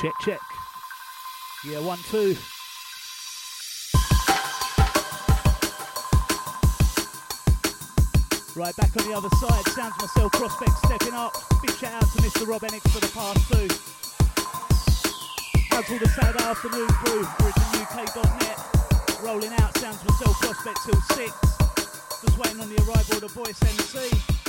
Check, check. Yeah, one, two. Right, back on the other side, sounds myself, prospect stepping up. Big shout out to Mr. Rob Enix for the pass too. Out all the Saturday afternoon crew, OriginUK.net. Rolling out, sounds myself, prospect till 6. Just waiting on the arrival of the voice MC.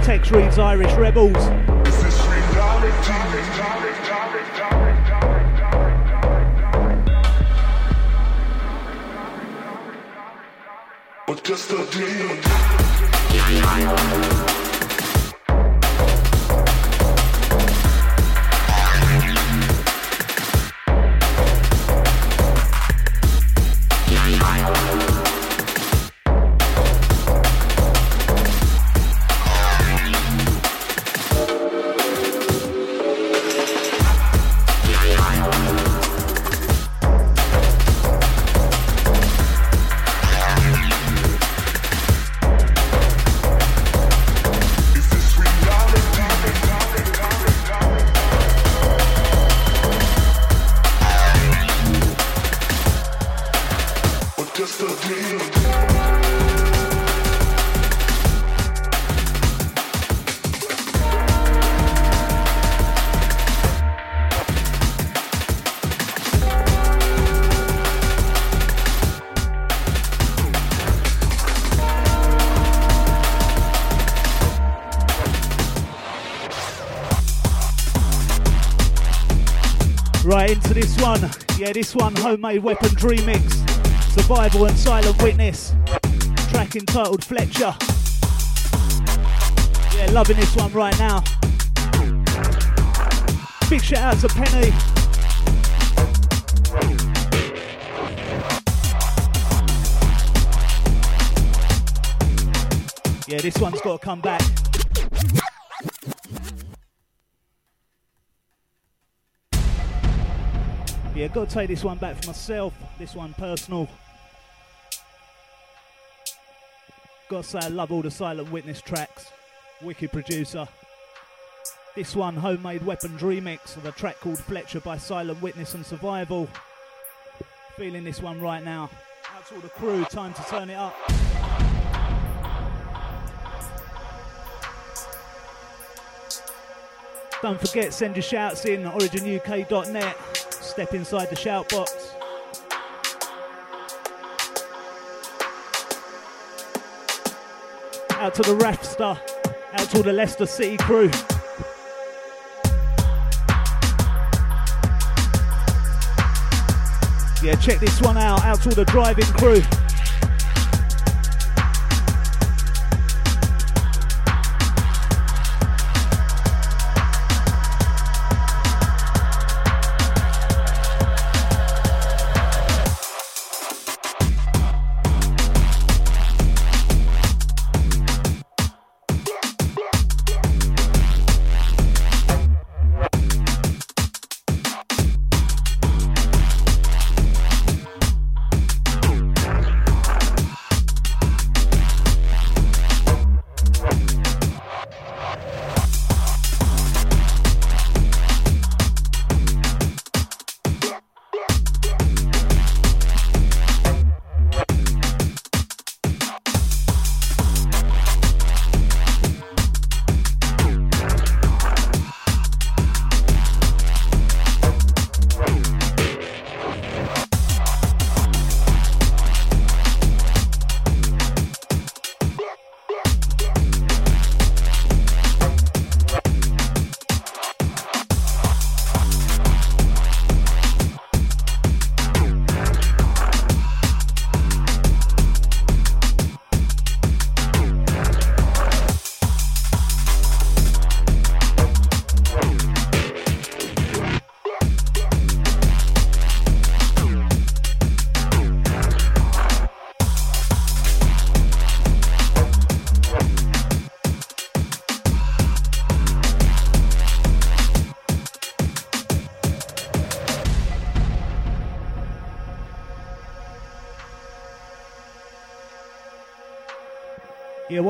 Text reads Irish Rebels. just a dream. Yeah, this one, Homemade Weapon Remix, Survival and Silent Witness, track entitled Fletcher. Yeah, loving this one right now. Big shout out to Penny. Yeah, this one's got to come back. Yeah, gotta take this one back for myself. This one personal. Gotta say I love all the Silent Witness tracks. Wicked producer. This one, Homemade Weapons remix of a track called Fletcher by Silent Witness and Survival. Feeling this one right now. That's all the crew, time to turn it up. Don't forget, send your shouts in originuk.net step inside the shout box. Out to the Rafster, out to the Leicester City crew. Yeah, check this one out, out to the driving crew.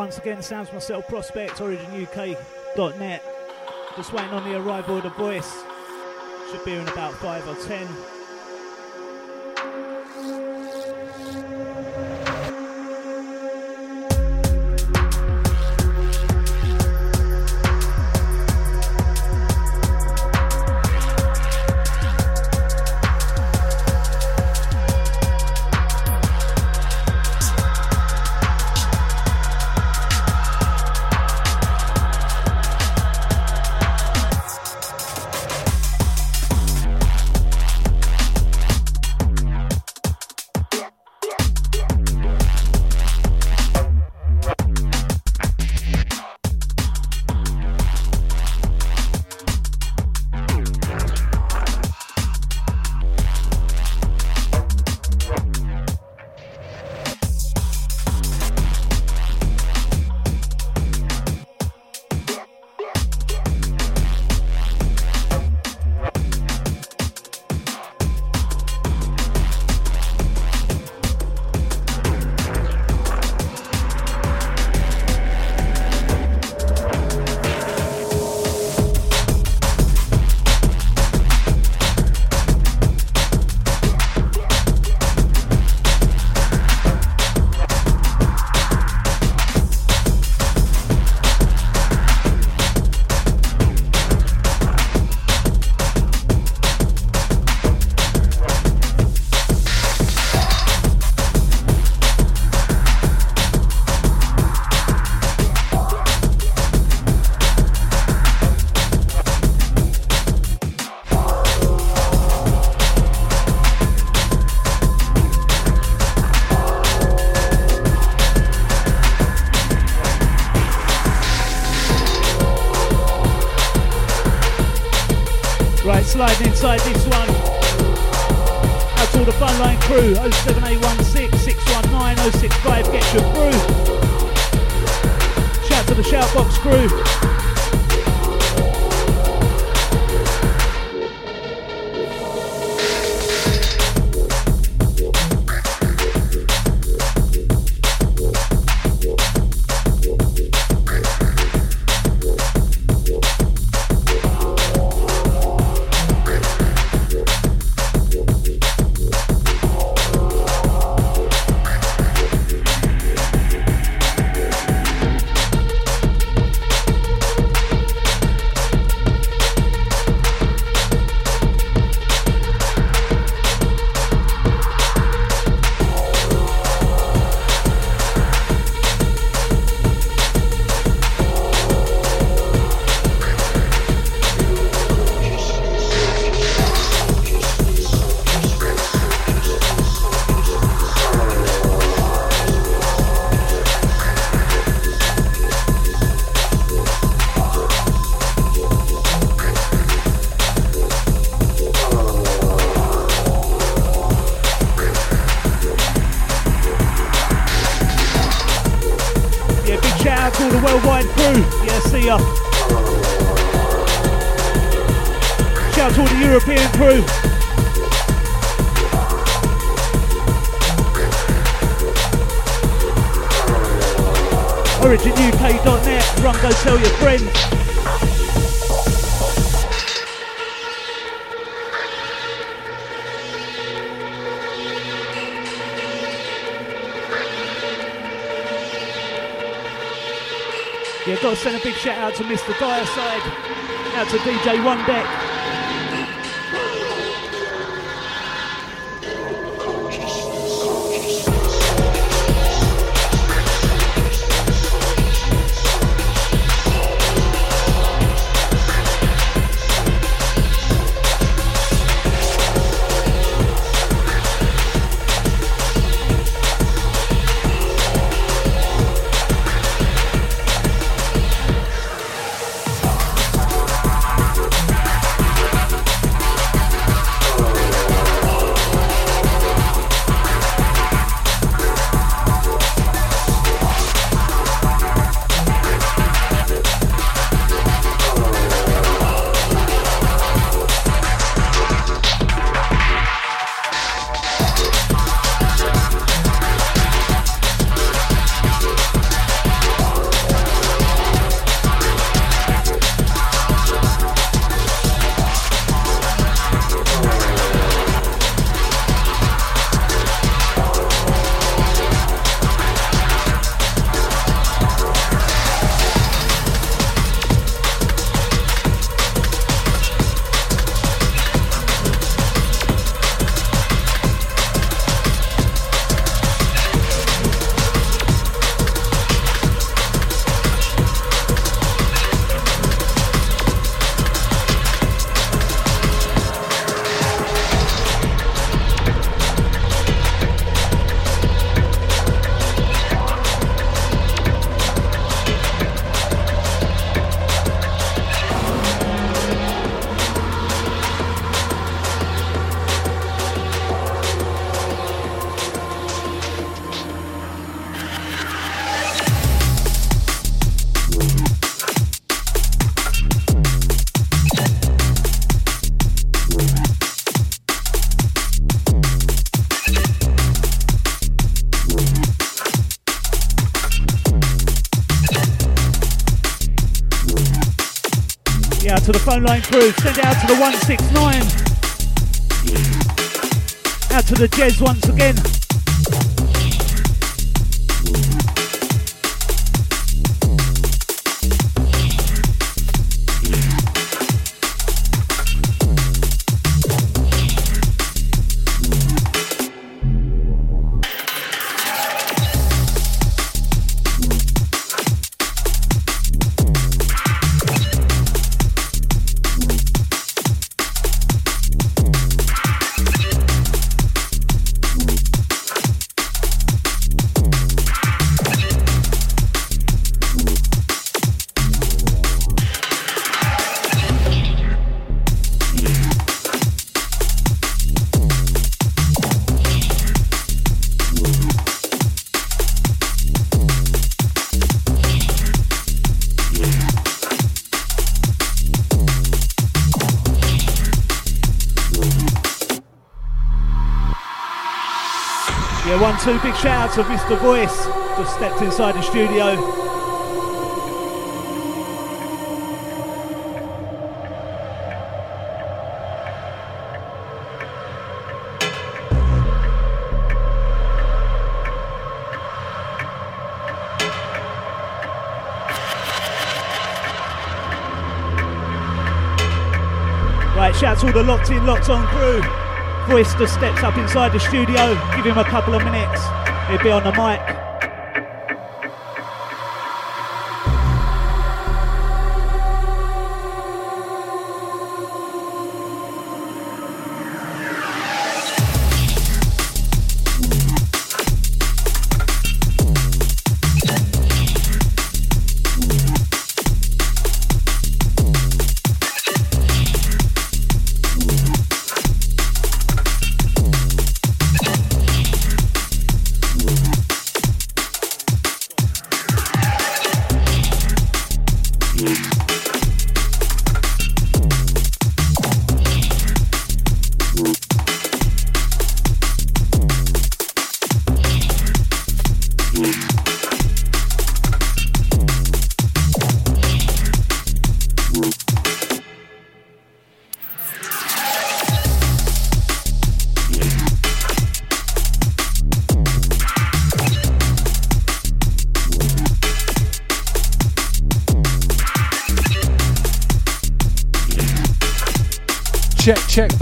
Once again, sounds myself, Prospect, OriginUK.net. Just waiting on the arrival of the voice. Should be in about five or ten. Out to Mr. Side, out to DJ One Deck. Line crew. Send it out to the 169. Out to the Jez once again. Two big shout outs of Mr. Voice. Just stepped inside the studio. Right, shout out to all the locked in, locked on crew. Voice steps up inside the studio. Give him a couple of minutes. He'll be on the mic.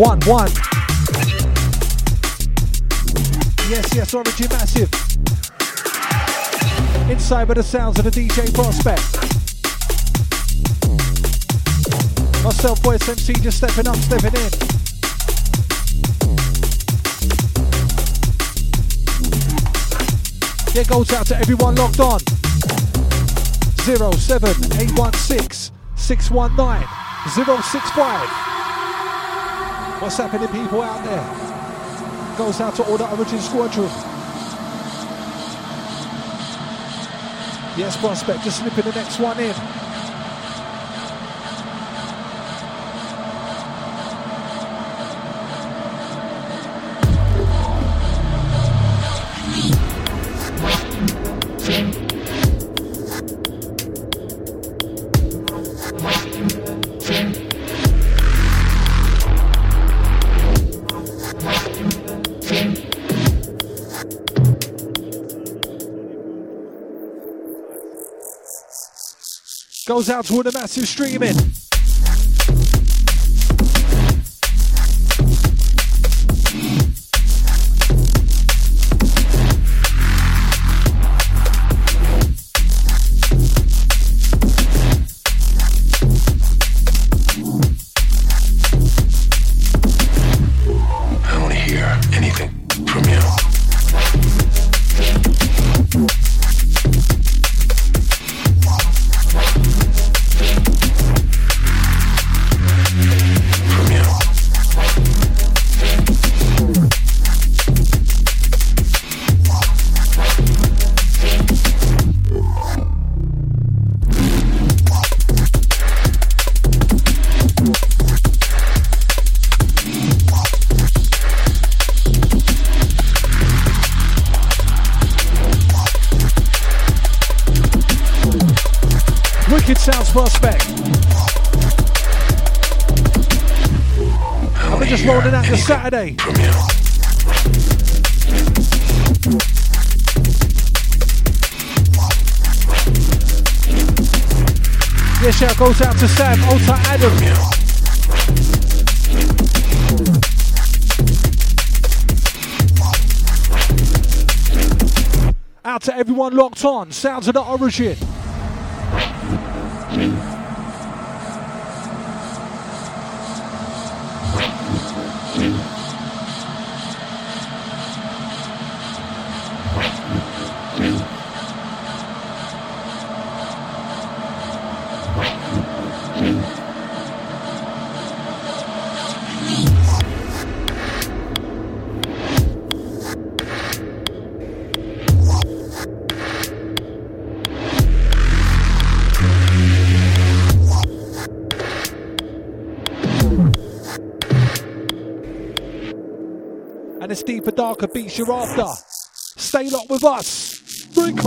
One, one. Yes, yes, Origin Massive. Inside with the sounds of the DJ Prospect. Myself, Voice MC, just stepping up, stepping in. Yeah, goes out to everyone logged on. 07816 619 065. What's happening, people out there? Goes out to all the Origin Squadron. Yes, Prospect, just slipping the next one in. Goes out to all the massive streaming. Out your Yeah, shout goes out to Sam, Alta Adam. Out to everyone locked on, sounds of the origin. Darker beats you're after. Stay locked with us. Drink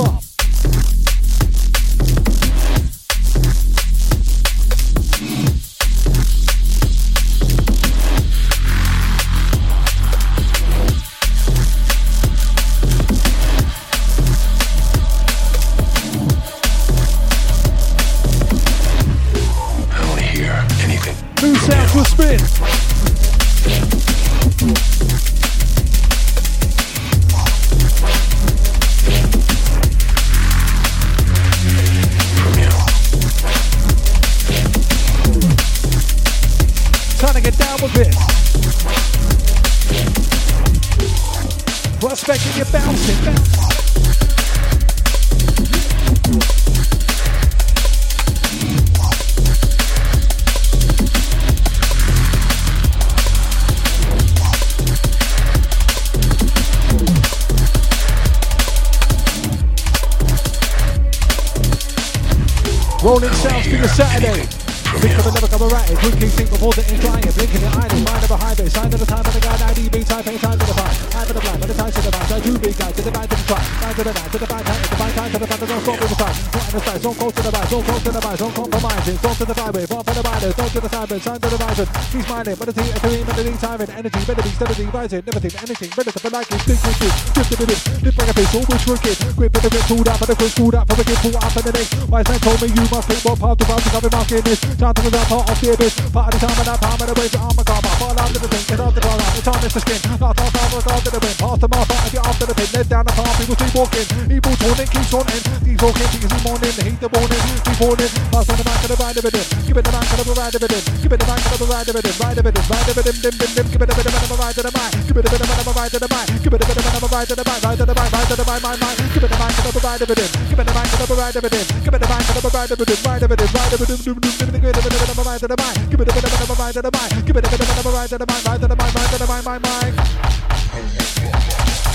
Shining, meditate, entering, meditating, time and energy, better be steadily rising, never think anything, better to like it, think with it, drift in it, live like a face, always working, great better get pulled out, better get pulled out, for the get pulled out for the next, wise man told me you must think more power to bounce, I've been marking this, time to without part of the abyss, part of the time and that palm and the way to armor karma, fall out to the thing, get out the bar out, it's on the skin, not off, off, off, to the wind, pass the mark, if you're after the pin, let down the path, people keep walking, evil taunting, keeps on in, these walking, because he's morning, heat the morning, keep morning, pass on the back of the ride of it give it the back of the ride of it give it the back of the ride of it in, ride of it of it dim dim dim dim. Give it a bit of a ride to the mind. Give it a bit of a ride to the mind. Give it a bit of a ride to the mind. Ride to the mind. Ride to the mind. Mind mind. Give it a mind to the ride of it in. Give it a mind to the ride of it in. Give it a mind to the ride of it in. Ride of it in. Ride of it in. Dum dum dum. Give it a bit of a ride to the mind. Give it a bit of a ride to the mind. Give it a bit of a ride to the mind. Ride to the mind. Ride to the mind. Mind mind.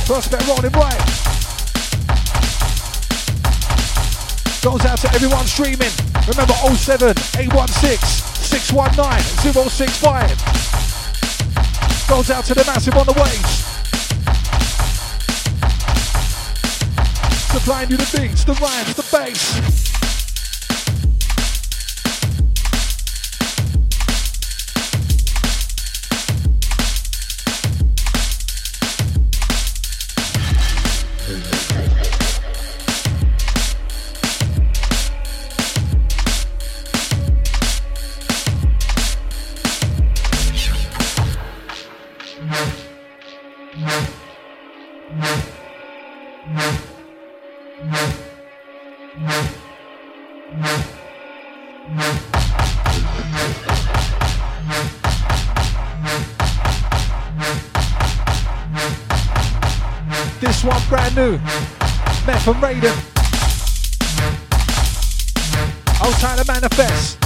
Prospect rolling right. Goes out to everyone streaming. Remember 07 816 619 065. Goes out to the massive on the waves. Supplying you the beats, the rhymes, the bass. New. Met from Raiden. Try to manifest.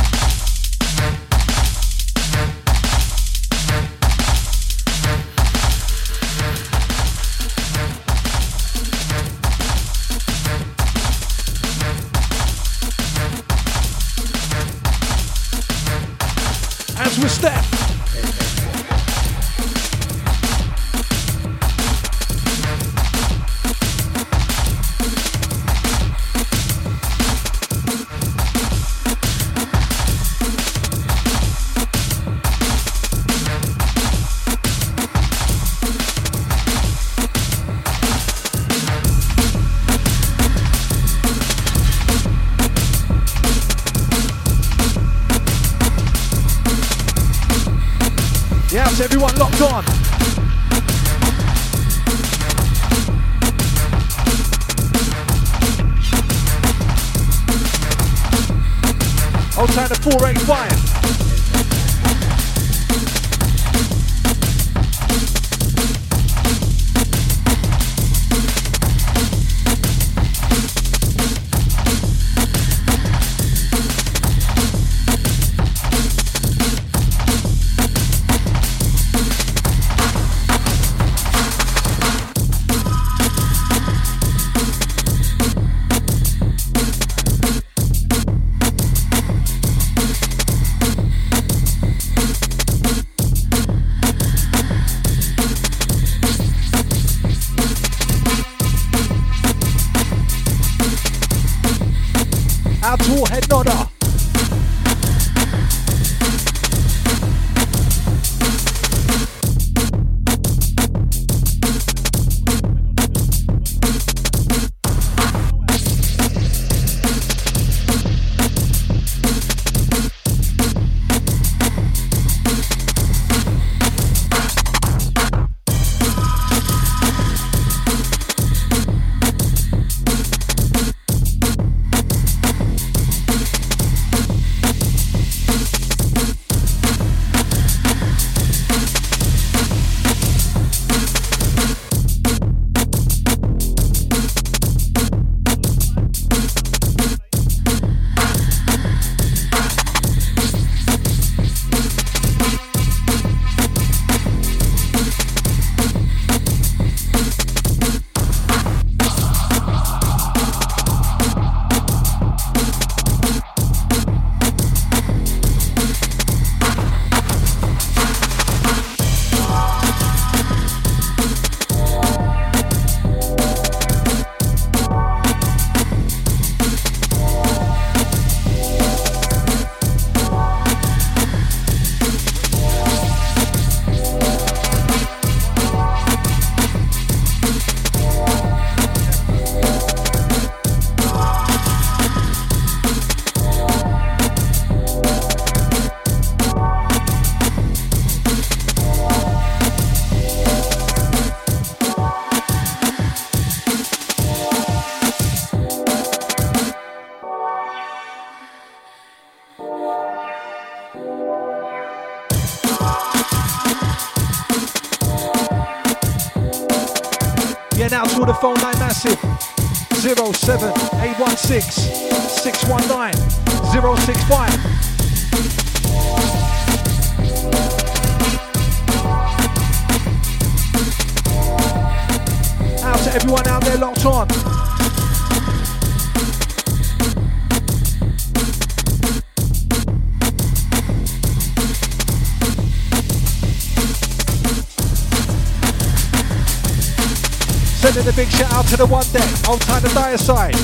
Old time the dire side.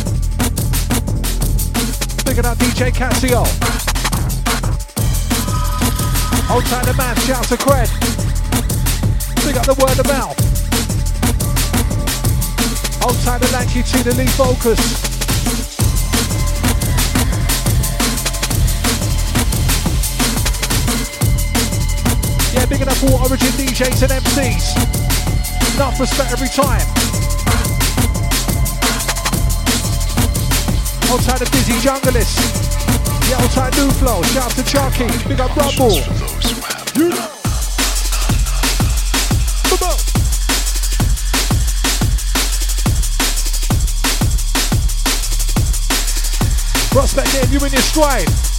Big up DJ Casio. Old time the man, shout to Cred. Big up the word of mouth. Old time the lanky to the lead focus. Junglist. The outside New Flow. Shout out to Chucky. Big up Rumble. You know. Prospect getting you in your stride.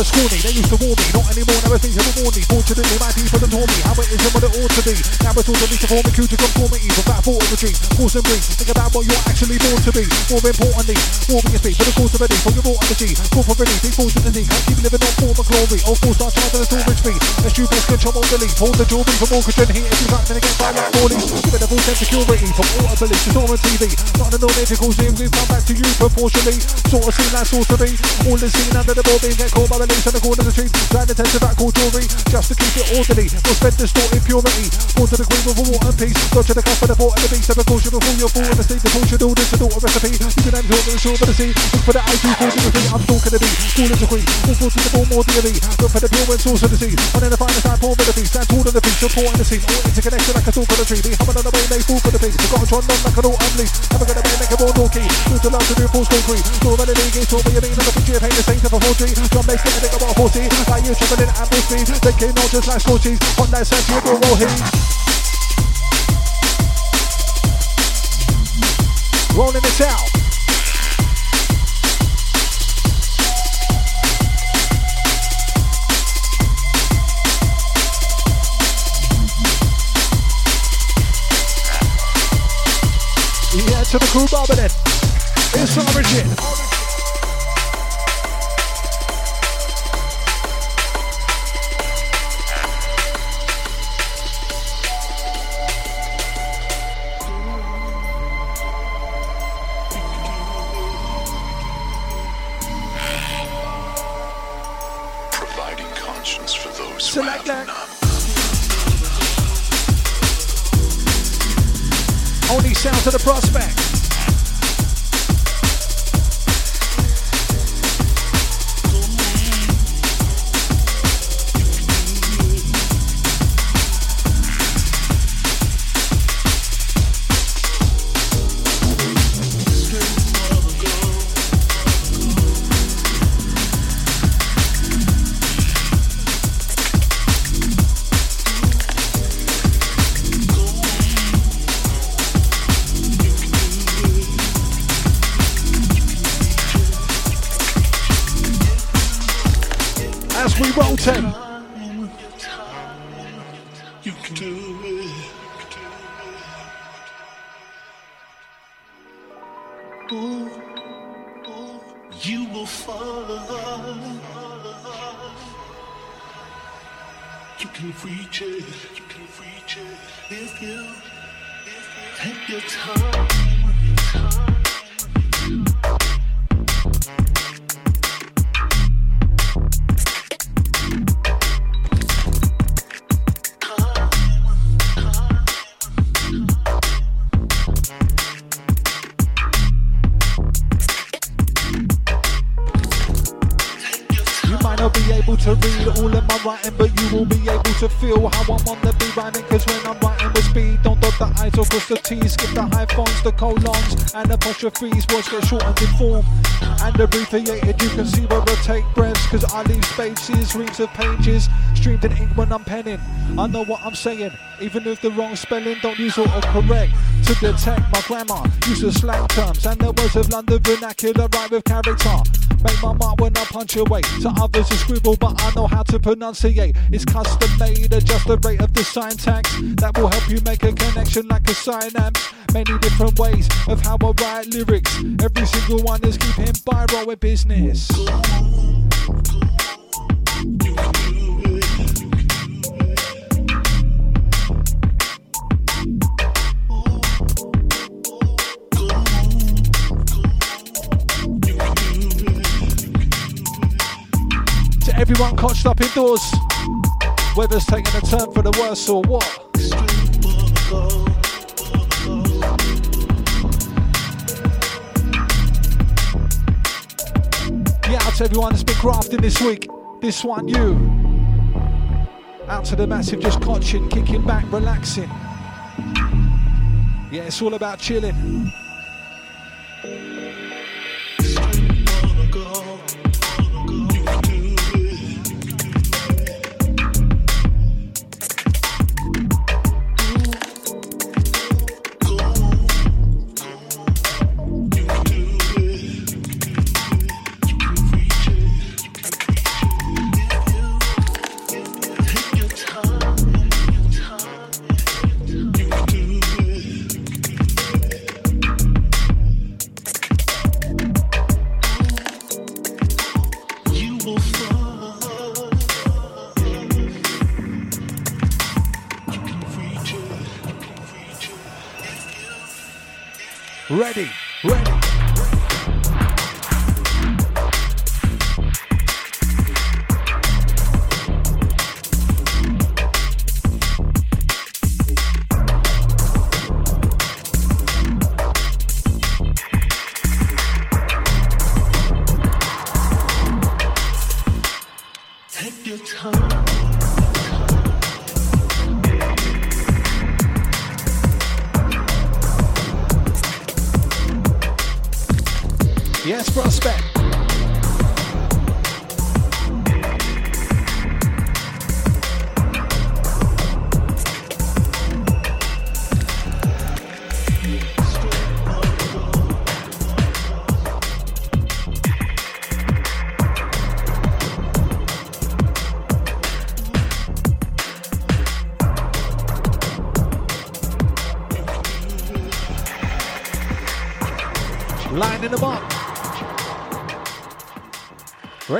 I was scrawny, they used to warn me. Not anymore, never they would warn me. Fortunately, my people taught me how it is and what it ought to be. Now it's all to me to form a cue to conformity from that thought of a dream. Force and breathe. Think about what you're actually born to be. More importantly, warming your speed for the course of a day. For your raw energy. Call for relief, be forced to think. Can't keep living on form of glory. Of course, start charging the storage fee. Let's you best control the lead. Hold the jewelry for more content heat. If you're back, then again, by like falling. Give it a full sense security from all ability to normal TV. Not the non-ethical scene, we've come back to you proportionally. Sort of scene like sorcery. All the scene under the ball being get caught by release on the corner of the street. Trying to test about called jewelry, just to keep it orderly. We'll spend distorted purity. Born to the queen with a war and peace. Dodge the cup for the port and the beast. Of course, you before you're full in the state. The fortune order to daughter recipe. You can have short the shore of the sea. Look for the I do of the I'm talking to be. Cool as a queen. Full force to the ball more dearly. Look for the pure and source of the sea. On the finest side, pour the beast. Stand tall in the peace. Support in the scene. All interconnected like a tool for the tree. They humming on the way, they fall for the beat. Forgotten Tron on like an all unleashed. Never gonna be make a more dorky. Move to love to do full concrete. Door of the league is what you mean. I'm a picture of pain, the type of forgery. Drum bass, get a big about 40. Like you traveling at full speed. Thinking not just like scorchies. On that you will heat. Rolling this out. To the crew bobbing it. It's origin. providing and apostrophes. Words get shortened and form and abbreviated. You can see where I take spaces, reams of pages, streamed in ink when I'm penning. I know what I'm saying, even if the wrong spelling, don't use autocorrect to detect my grammar. Use the slang terms and the words of London vernacular, right with character. Make my mark when I punch away. To others, a scribble, but I know how to pronunciate. It's custom made, adjust the rate of the syntax. That will help you make a connection like a synapse. Many different ways of how I write lyrics. Every single one is keeping viral with business. Everyone cotched up indoors, weather's taking a turn for the worse or what? Yeah, out to everyone that's been crafting this week. This one, you. Out to the massive, just cotching, kicking back, relaxing. Yeah, it's all about chilling.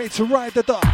Ready to ride the dog.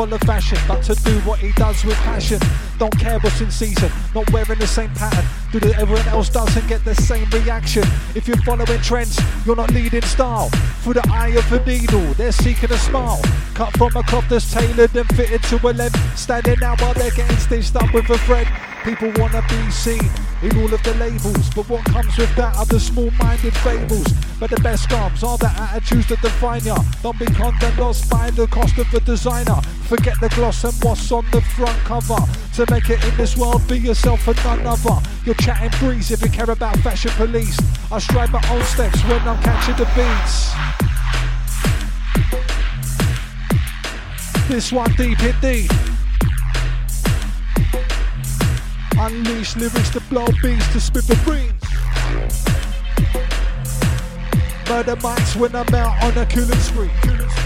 Follow fashion, but to do what he does with passion. Don't care what's in season, not wearing the same pattern. Do that everyone else does and get the same reaction. If you're following trends, you're not leading style. Through the eye of a needle, they're seeking a smile. Cut from a cloth that's tailored and fitted to a length. Standing out while they're getting stitched up with a thread. People wanna be seen in all of the labels, but what comes with that are the small-minded fables. But the best scums are the attitudes that define ya. Don't be conned and lost by the cost of the designer. Forget the gloss and what's on the front cover. To make it in this world, be yourself and none other. You're chatting breeze if you care about fashion police. I stride my own steps when I'm catching the beats. This one deep hit deep. Unleash lyrics to blow beats to spit the brains. Murder mics when I'm out on a killing spree. Big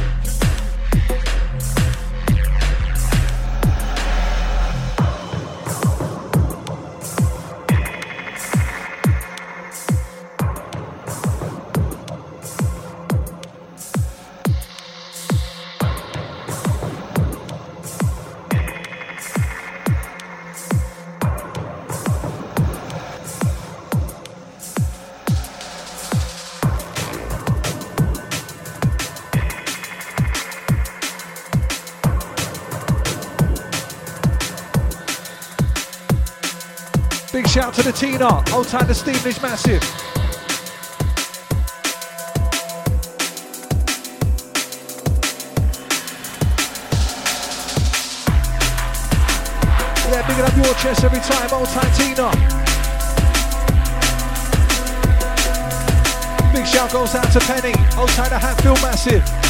to the Tina. Old time the Stevenage massive. Yeah, big up your chest every time. Old time Tina. Big shout goes out to Penny. Old time the Hatfield massive.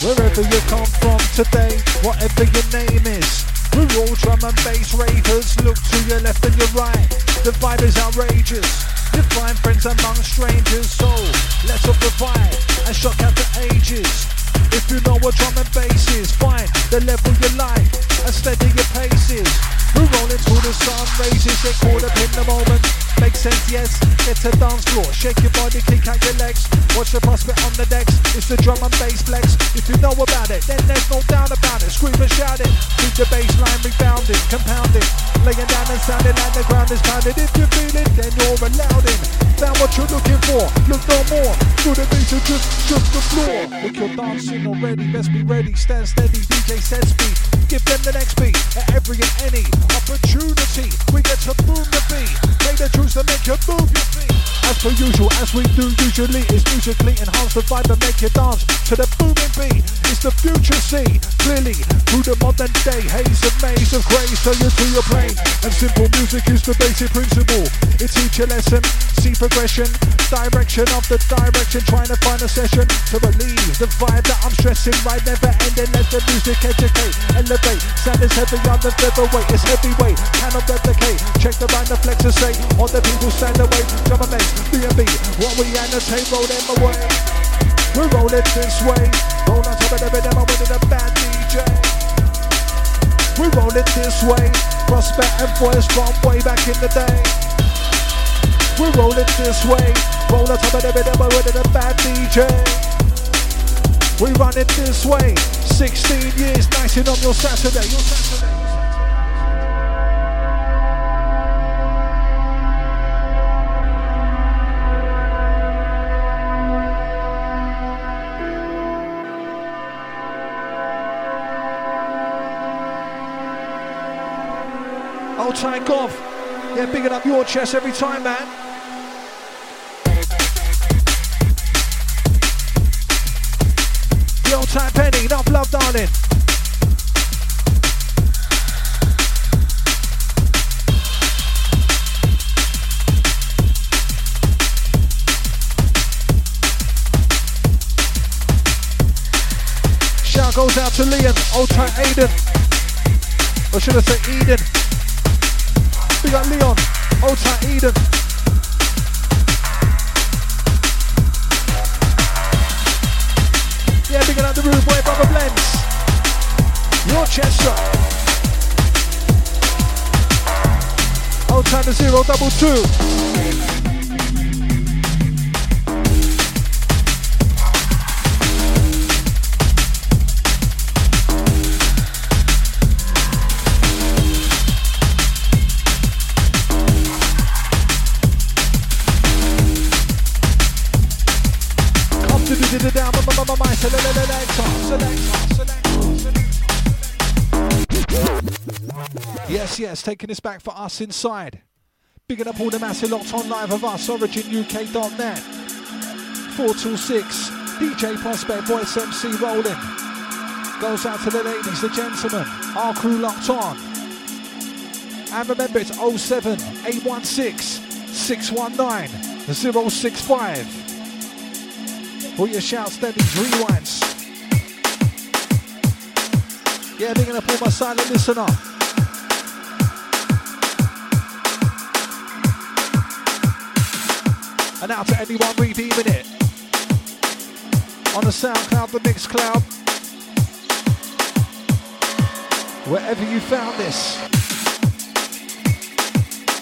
Wherever you come from today, whatever your name is. We're all drum and bass ravers. Look to your left and your right. The vibe is outrageous. You find friends among strangers. So let's up the vibe and shock out the ages. If you know what drum and bass is, find the level you like and steady your paces. We're rolling till the sun raises, get caught up in the moment. Makes sense, yes. Get to dance floor, shake your body, kick out your legs. Watch the prospect on the decks. It's the drum and bass flex. If you know about it, then there's no doubt about it. Scream and shout it. Keep the bass line rebounding, compounding. Laying down and sounding like the ground is pounded. If you feel it, then you're allowed in. What you're looking for. Look no more. Through the beat just, just the floor. Look, you're dancing already. Best be ready. Stand steady. DJ set speed. Give them the next beat at every and any opportunity. We get to boom the beat. Play the tunes to make you move your feet. As per usual, as we do usually, is musically enhance the vibe and make you dance to the booming beat. It's the future see clearly through the modern day haze and maze of grace. Tell you to your brain, and simple music is the basic principle. It teach a lesson, see progression, direction of the direction. Trying to find a session to relieve the vibe that I'm stressing. Right, never ending. Let the music educate, elevate. Sound is heavy on the featherweight. It's heavyweight, cannot replicate. Check the round the flex and say, all the people stand away. Drum and B&B, what we annotate, roll them away. We roll it this way. Roll on top of the rhythm, I'm with the bad DJ. We roll it this way. Prospect and boys from way back in the day. We're rolling this way. Roll the top of the middle, with a bad DJ. We run it this way. 16 years, nicing on your Saturday. Your Saturday. Time golf. Yeah, bigging up your chest every time, man. Time penny, enough love, darling. Shout goes out to Liam, old time Aiden. Or should I say Eden? We got Leon, old time Eden. Your Chester. Old time to zero double two. To the down, my my my my select select select. Yes, yes, taking this back for us inside. Bigging up all the massive locked on live of us, originuk.net. 426, DJ Prospect, Voice MC rolling. Goes out to the ladies, the gentlemen, our crew locked on. And remember, it's 07 816 619 065 for your shouts, steadies, rewinds. Yeah, they're gonna my silent listener. And out to anyone redeeming it. On the SoundCloud, the Mixcloud. Wherever you found this.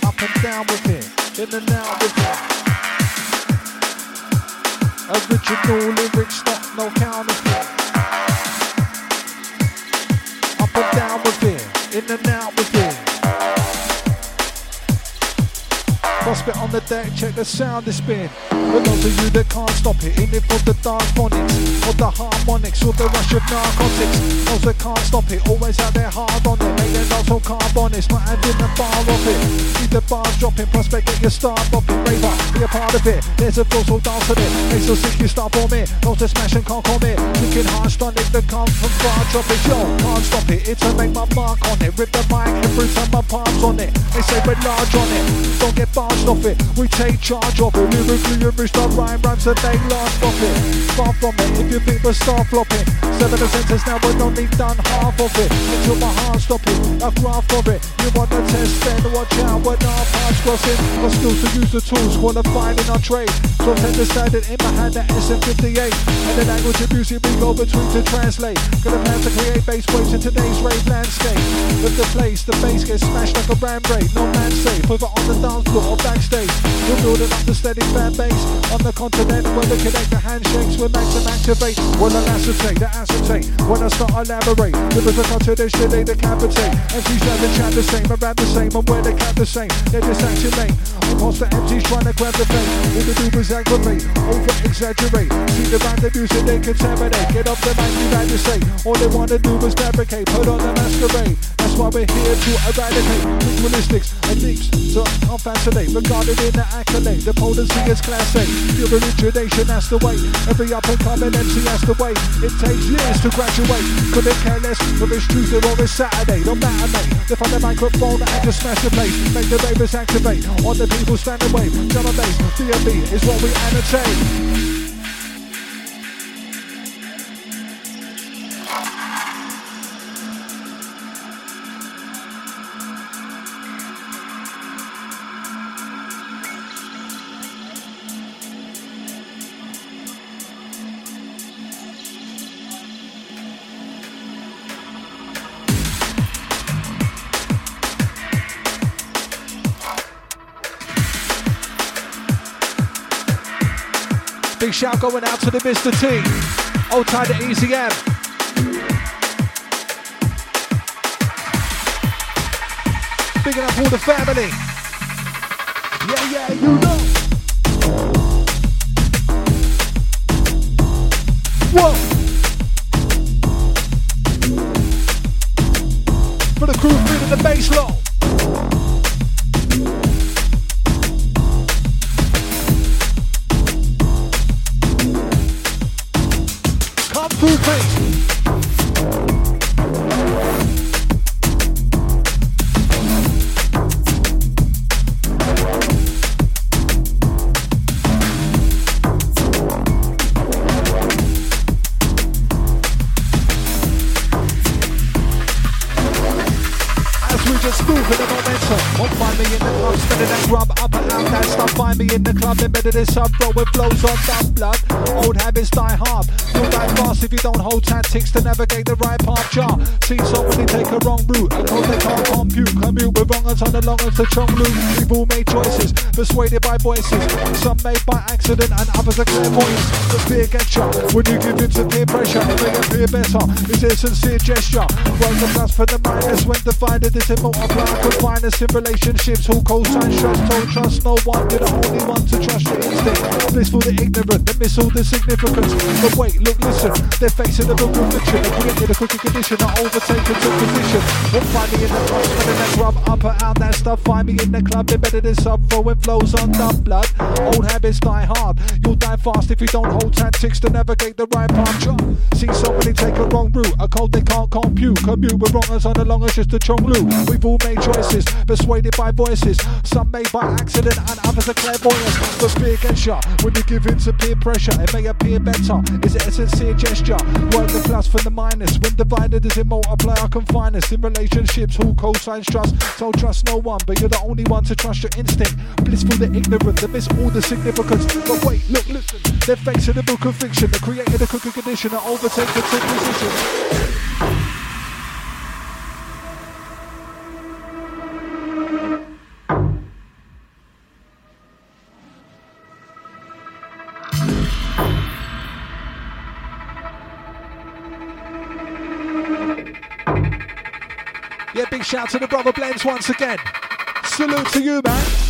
Up and down with it. In and out with it. Original lyrics, not no counterfeit. Up and down with it, in and out with it. Prospect on the deck, check the sound it's been. For those of you that can't stop it, in it for the dark phonics, or the harmonics, or the rush of narcotics. Those that can't stop it, always out there hard on it. Make them also carbonics, not having the bar off it. Keep the bars dropping, prospect get your start popping. Rave up, be a part of it. There's a flow, so dance on it. Make so sick you start from it. Those that smash and can't commit. Thinking hard on it, that come from far, drop it. Yo, can't stop it. It's to make my mark on it. Rip the mic every time my palms on it. They say we're large on it. Don't get off it. We take charge of it. Lyrically, reach the rhyme rhymes and they last off it. Far from it. If you think we're start flopping. Seven of sentence now, we're only done half of it. Until my heart stop it. I graph of it. You want to test, then watch out when our paths crossing. Got skills to use the tools, qualified in our trade. So ten decided in my hand at SM58. And the language of music we go between to translate. Gonna plan to create bass waves in today's rave landscape. With the place, the bass gets smashed like a ram break. No man safe, whether on the dance floor or backstage. We're building up the steady fan base on the continent where we connect the handshakes. We're max and activate. When I acetate, the acetate. When I start elaborate, livers are contradiction, they decapitate. MCs never chat the same, around the same, and where they count the same. They disactivate. Whilst the MCs trying to grab the fame. All they do is aggravate, over exaggerate. See the band the music they contaminate. Get off the mic, you bad to say. All they wanna do is fabricate, put on the masquerade. That's why we're here to eradicate ritualistics. So I'm fascinated, regarded in the accolade. The potency is class A. Pure origination, that's the way. Every up and coming MC has the way. It takes years to graduate. Couldn't care less if it's Tuesday or it's Saturday. No matter, mate. Lift on the microphone and just smash the place. Make the ravers activate. All the people stand away. Drum and bass, D&B is what we annotate. Shout going out to the Mr. T. Old time to Easy M. Up all the family. Yeah, yeah, you know. Whoa. Embedded in some flow with flows on dumb blood. Old habits die hard. You'll die fast if you don't hold tactics To navigate the right path. Jar See somebody take a wrong route On the longest to Chong Lu We've all made choices Persuaded by voices. Some made by accident And others are clairvoyance The fear gets you. When you give in to peer pressure It may appear better. It's a sincere gesture. Well the plus for the minus When divided it's a multiplier Confiners in relationships Who co-sign trust Don't trust no one. You're the only one to trust your instinct. Blissful the ignorant They miss all the significance. But wait, look, listen. They're facing a book of fiction They created a crooked condition That overtaken to position. Won't find in the club Spinning that grub Up and out that stuff Find me in the club Embedded in sub Throwing flows on dumb blood. Old habits die hard You'll die fast. If you don't hold tactics To navigate the right path. Try. See many take a wrong route. A code they can't compute. Commute with wrongers on the longest just to Chong Lu We've all made choices Persuaded by voices. Some made by accident And others are clairvoyance But fear gets you When you give in to peer pressure. It may appear better. Is it a sincere gesture? Work the plus from the minus. When divided is it multiply multiplier confiners In relationships who co-signs trust. So trust no one But you're the only one to trust your instinct. Blissful the ignorant They miss all the significance. But wait, look, listen They're facing a book of fiction They created a crooked condition That overtaken to position Yeah, big shout to the brother blends once again. Salute to you, man.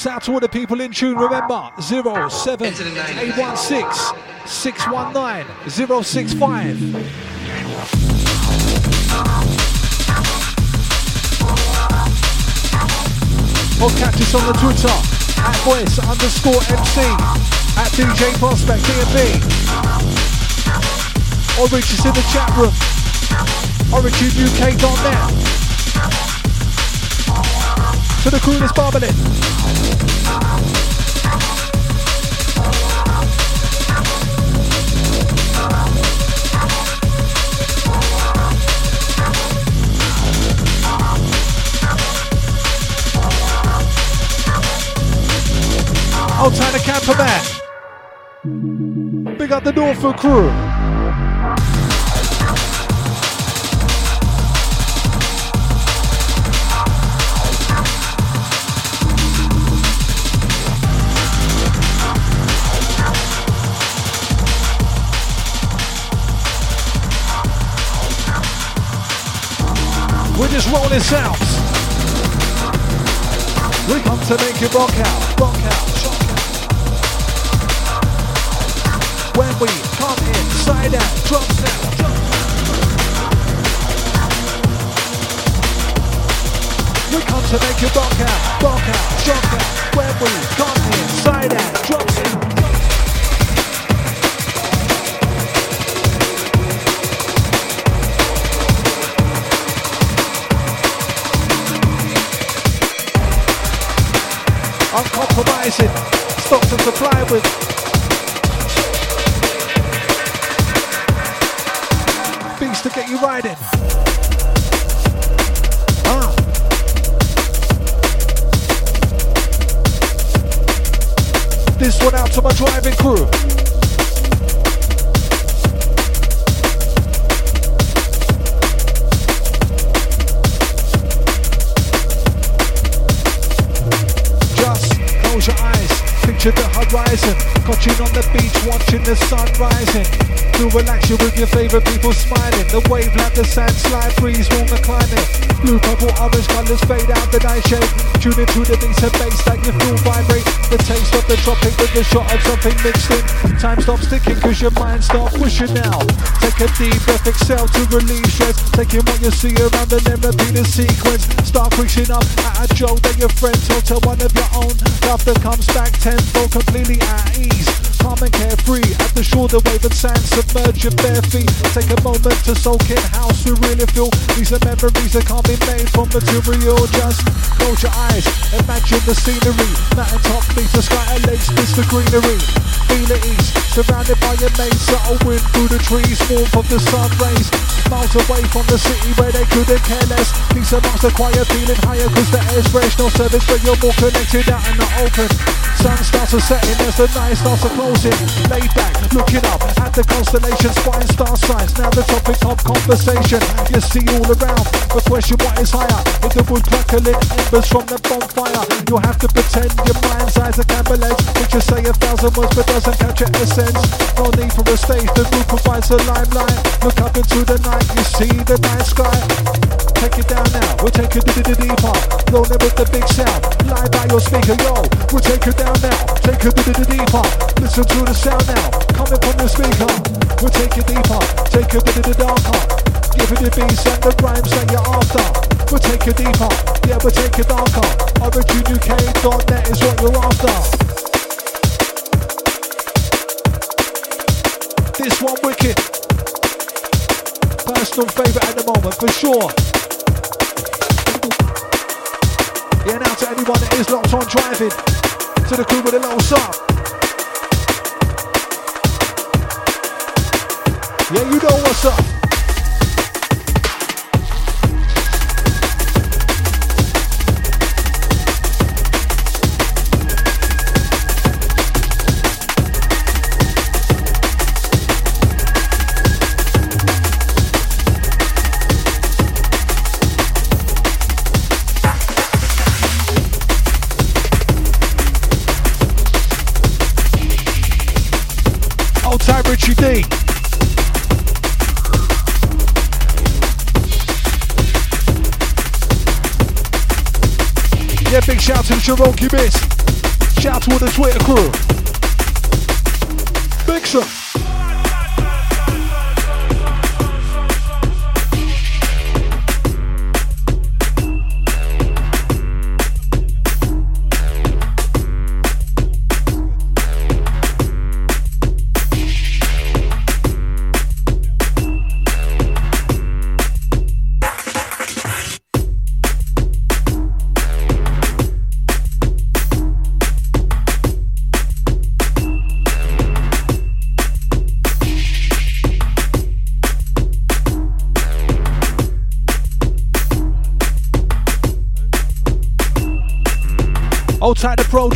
Goes out to all the people in tune. Remember 07816 619 065. Or catch us on the Twitter at voice underscore MC at DJ Prospect DMB. Or reach us in the chat room originuk.net. To the crew that's barbling. Old time to camper man. Big up the Norfolk crew. Rolling sounds. We come to make you rock out, rock out, shock out. When we come inside out, drum sound, drum We come to make you rock out, rock out, shock out. When we come inside out, drum sound. Uncompromising, stock to supply with. Beats to get you riding. Ah. This one out to my driving crew. The horizon. Caught on the beach, watching the sun rising. To relax you with your favorite people smiling. The wave like the sand slide, breeze warm the climate. Blue, purple, orange colors fade out the night shade. Tune into the beats and bass that you feel vibrate. The taste of the tropic with the shot of something mixed in. Time stops ticking cause your mind starts pushing now. Take a deep breath, exhale to release stress. Taking what you see around and then repeat the sequence. Start pushing up at a joke that your friend told to one of your own. Laughter comes back tenfold, completely at ease. Calm and carefree at the shore, the wave and sand submerge your bare feet. Take a moment to soak in how we really feel. These are memories that can't be made from material. Just close your eyes, imagine the scenery. Mountain top meets the sky and lakes, miss the greenery. Feel it east, surrounded by your mates, subtle wind through the trees, warmth of the sun rays. Miles away from the city where they couldn't care less. Peace amongst the quiet, feeling higher cause the air's fresh. No service, but you're more connected out in the open. Sun starts to setting as the night starts to closing. Laid back, looking up at the constellations, spotting star signs. Now the topic of conversation. You see all around, the question what is higher? If the wood crackling embers from the bonfire, you'll have to pretend your mind's eyes are candle Which you say a thousand words but doesn't capture essence. No need for a stage, the moon provides a limelight. Look up into the night, you see the night sky. Take it down now, we'll take it to the deeper. Rolling with the big sound, live by your speaker, yo. We'll take it down now, take it to the deeper. Listen to the sound now, coming from the speaker. We'll take it deeper, take it to the darker. Give it the beats and the rhymes that you're after. We'll take it deeper, yeah, we'll take it darker. OriginUK.net is what you're after. This one wicked. Personal favourite at the moment, for sure. Yeah, now to anyone that is locked on driving, to the crew with a little sub. Yeah, you know what's up. Twitter crew. Big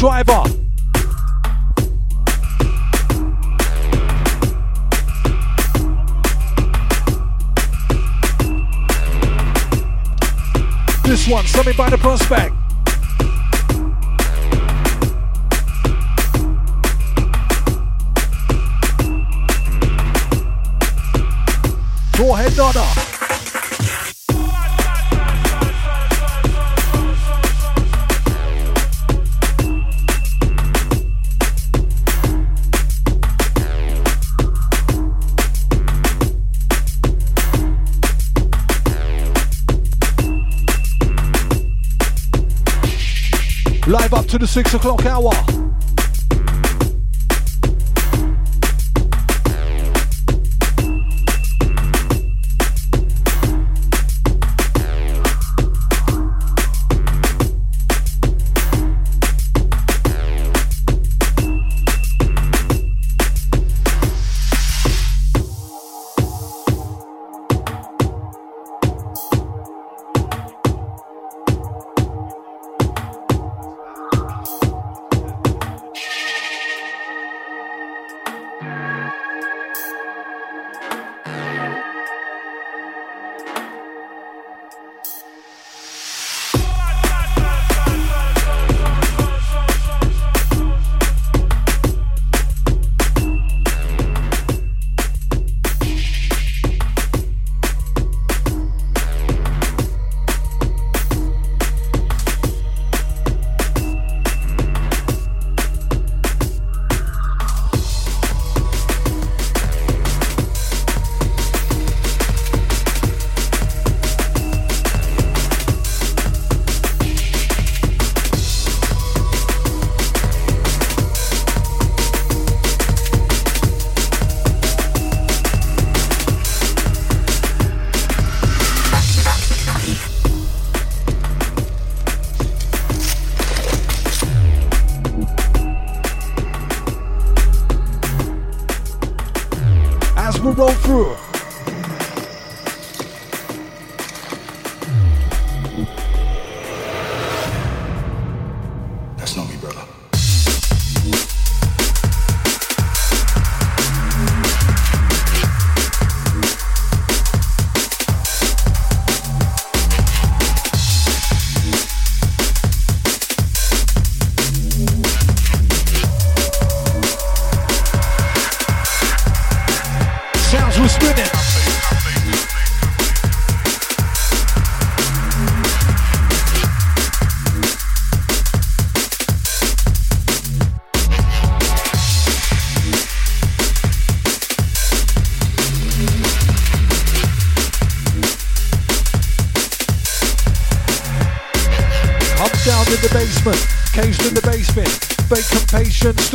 driver. This one, something by the prospect. To the six o'clock hour.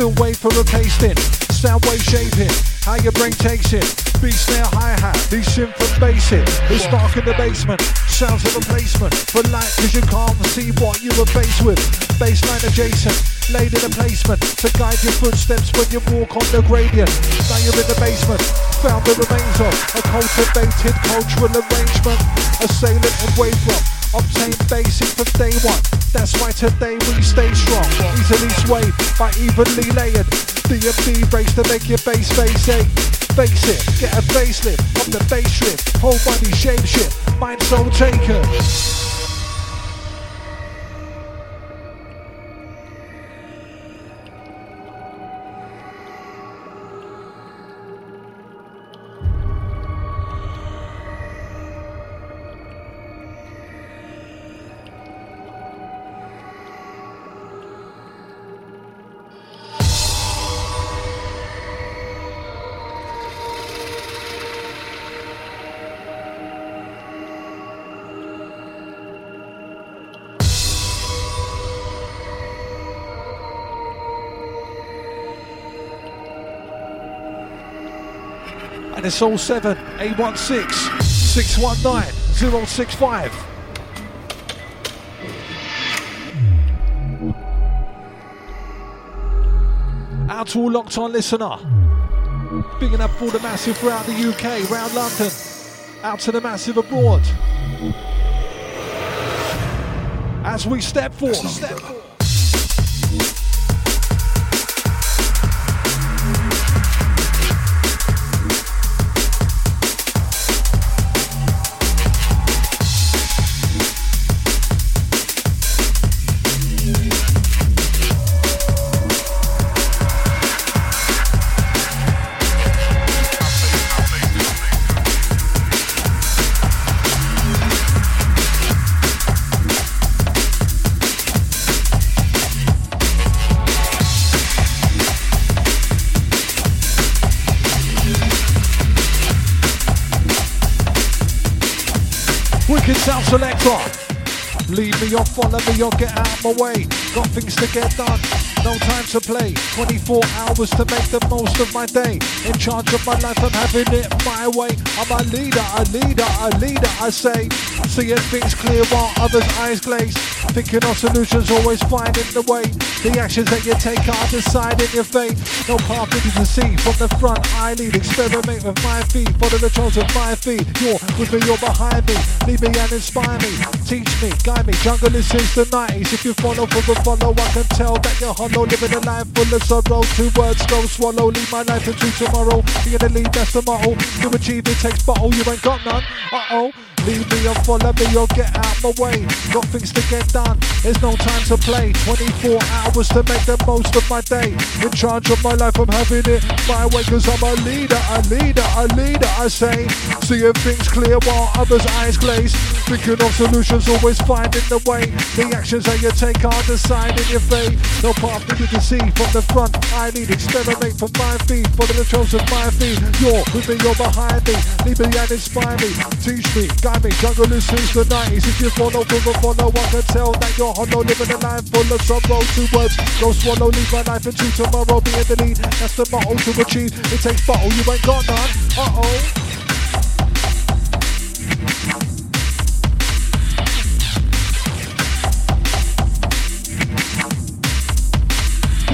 Still wait for a pasting. Sound wave shaping, how your brain takes it. Beat snare, hi-hat, these synth it. It's dark in the basement, sounds of replacement. But light cause you can't see what you were faced with. Baseline adjacent, laid in a placement to guide your footsteps when you walk on the gradient. Now you're in the basement, found the remains of a cultivated cultural arrangement. Assailant and wave rock, obtain basic from day one. That's why today we stay strong, easily swayed by evenly layered DMD race to make your face face ache. Face it, get a facelift on the bass shift, whole body shape shift, mind soul taker. It's 07 816 619 065. Out to all locked on listener. Bigging up all the massive throughout the UK, round London. Out to the massive abroad. As we step forward. Selector. Leave me or follow me or get out my way. Got things to get done, no time to play. 24 hours to make the most of my day. In charge of my life, I'm having it my way. I'm a leader, a leader, a leader, I say. Seeing things clear while others' eyes glaze. Thinking of solutions, always finding the way. The actions that you take are deciding your fate. No path that you can see from the front. I lead, experiment with my feet. Follow the trails of my feet. You're with me, you're behind me. Lead me and inspire me. Teach me, guide me. Jungle is since the 90s. If you follow for the follow, I can tell that you're hollow. Living a life full of sorrow. Two words, go swallow. Leave my life into tomorrow. Being the lead, that's the motto. To achieve it takes bottle. You ain't got none. Uh oh. Leave me or follow me or get out my way. Got things to get done, there's no time to play. 24 hours to make the most of my day. In charge of my life, I'm having it my way. Cause I'm a leader, a leader, a leader, I say. Seeing things clear while others' eyes glaze. Thinking of solutions, always finding the way. The actions that you take are deciding your fate. No path that you can see from the front. I need experiment from my feet. Follow the trails of my feet. You're with me, you're behind me. Lead me and inspire me. Teach me, guide me. Jungle is since the 90s. If you follow a follow, I can tell that you're hollow. Living a life full of sorrow. Two words, go swallow. Leave my life into tomorrow. Be in the lead. That's the motto to achieve. It takes bottle. You ain't got none. Uh oh.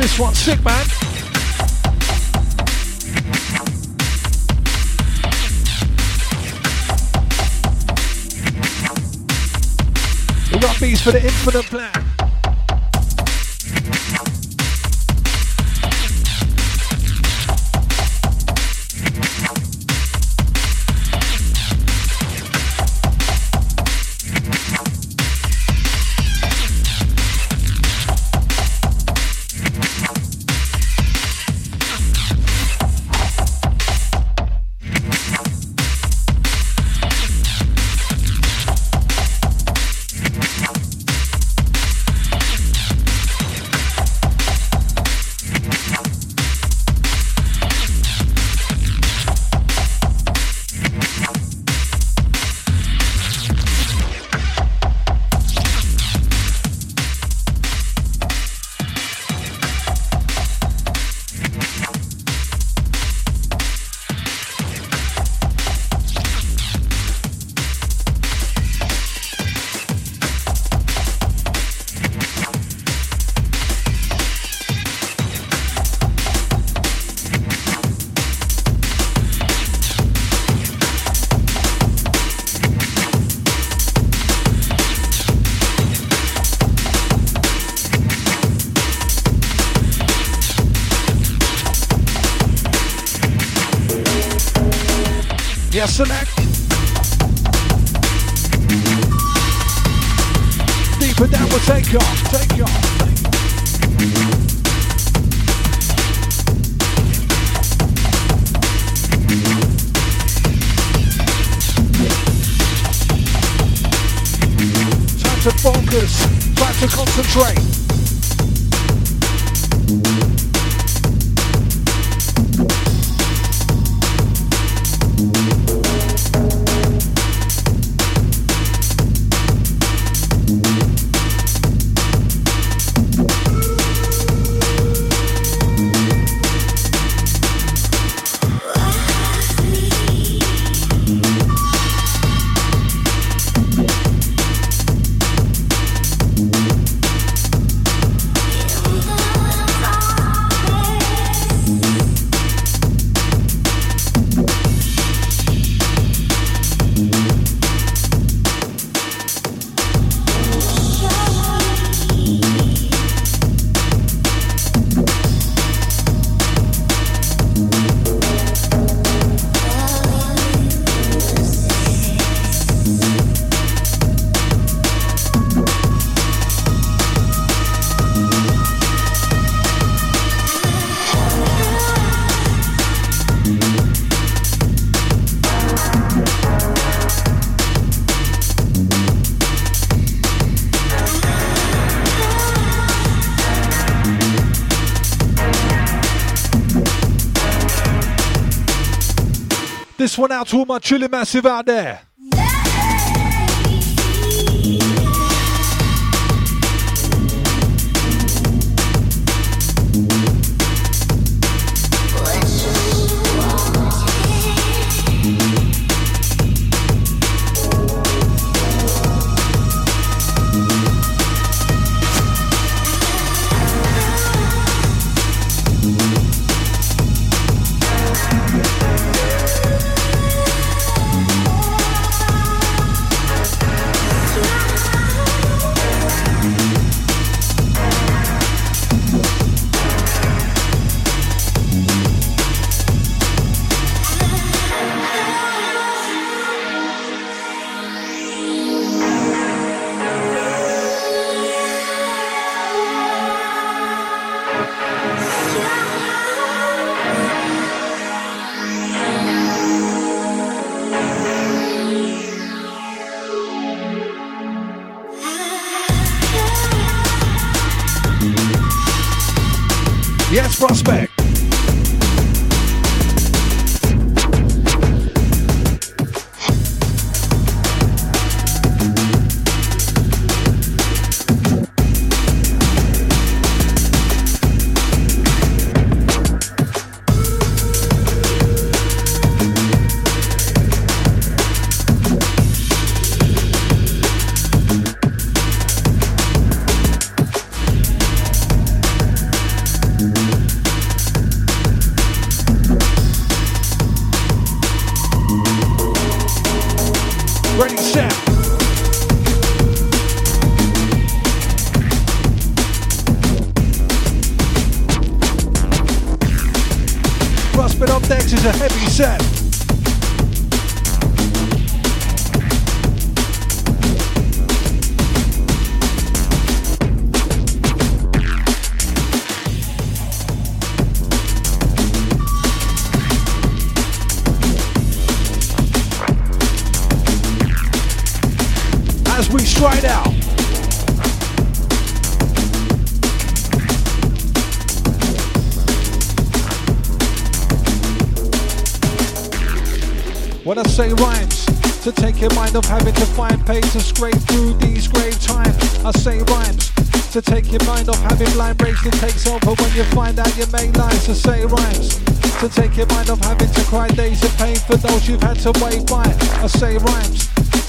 This one's sick, man. We got beats for the infinite plan. This one out to all my chilling massive out there. Mind off having to find pain to scrape through these grave times. I say rhymes, to take your mind off having blind breaks that takes over when you find out your main lines. I say rhymes, to take your mind off having to cry days of pain for those you've had to wait by.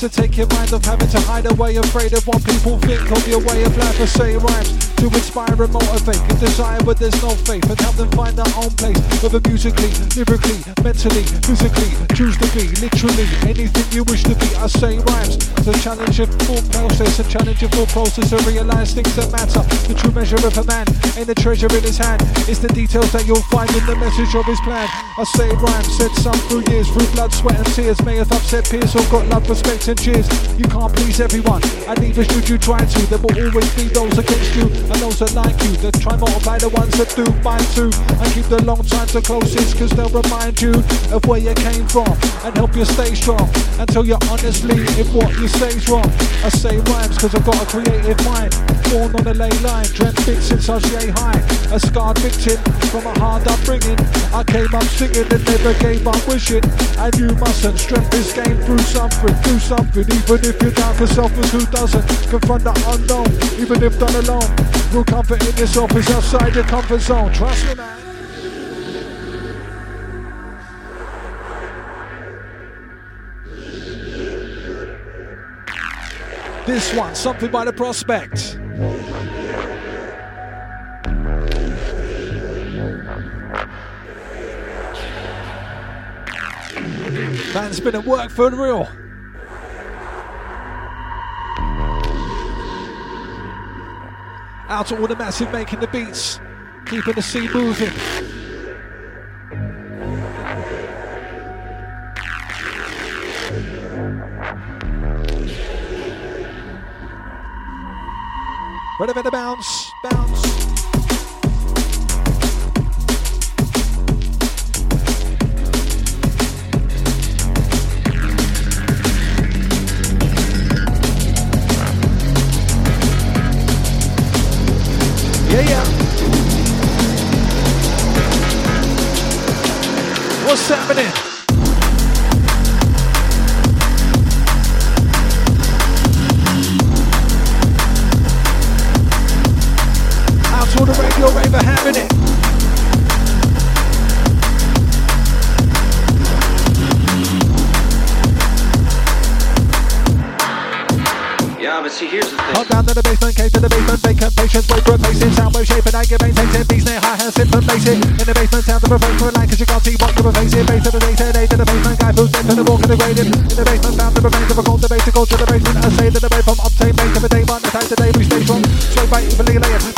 To take your mind off having to hide away afraid of what people think. Of your way of life. I say rhymes, to inspire and motivate. And desire but there's no faith. And help them find their own place whether musically lyrically mentally physically choose to be literally anything you wish to be. I say rhymes to challenge your full process and challenge your full process to realize things that matter. The true measure of a man ain't the treasure in his hand. It's the details that you'll find in the message of his plan I say rhymes said some through years through blood sweat and tears may have upset peers or got love respect and cheers. You can't please everyone and neither should you try to. There will always be those against you and those that like you. That try multiply the ones that do mine too and keep the long time to closest cause they'll remind you of where you came from and help you stay strong until you're honestly if what you say's wrong. I say rhymes cause I've got a creative mind born on a ley line dreamt big since I was yay high a scarred victim from a hard upbringing. I came up singing and never gave up wishing and you mustn't strength this game through something do something even if you're down for selfless who doesn't confront the unknown even if done alone Real comfort in yourself is outside your comfort zone. Trust me, man. This one, something by the prospect. Man's been at work for real. Out to all the massive making the beats, keeping the scene moving. Ready for the bounce, bounce. Shape, and I get maintained, beats near high hands, simple basic. In the basement, sound of a basement line, cause you can't see what you're facing. Base to the base, head A to the basement, guy who's into the walk and the grading. In the basement, found the remains of a cold debate to to the basement, I say to the way from obtain base to the day one, the time today we stay strong. Straight by evenly layered,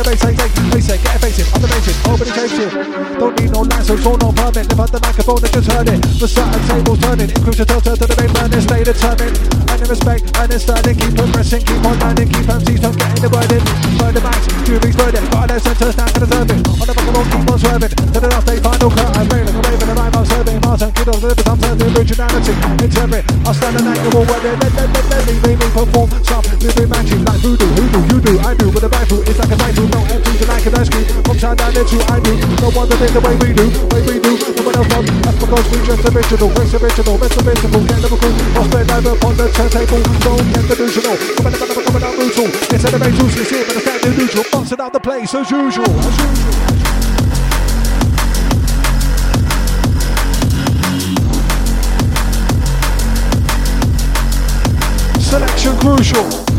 TV, base, nigga, base, say, say, get basic, on the basic, nobody change it. Don't need no license or no permit, live on the microphone and just heard it. The certain tables turning, increase the turn to the basement and stay determined. And in respect, and in sterling, keep progressing, keep on learning, keep MCs from getting the word in. Murder max, jury's burden, got their centers down to the serving. On the back of all, keep on swerving. To the last day, final cut, I'm railing, I'm raving, I'm I'm serving. Martin, the living, I'm serving originality. Every, I'll stand an angle where they let, let, let, let me, me, me perform some living magic like voodoo, hoodoo, you do, I do, with a rifle, it's like a rifle, no to like an ice cream. From time down into I do, no one to think the way we do, way we do, no one else. That's because we just original, race original, of original, get Liverpool, I'll spread live upon the turntable, don't get delusional, coming up, coming up brutal, it's elevated, it's here, but it's of neutral, busting out the place as usual, as usual. Selection crucial.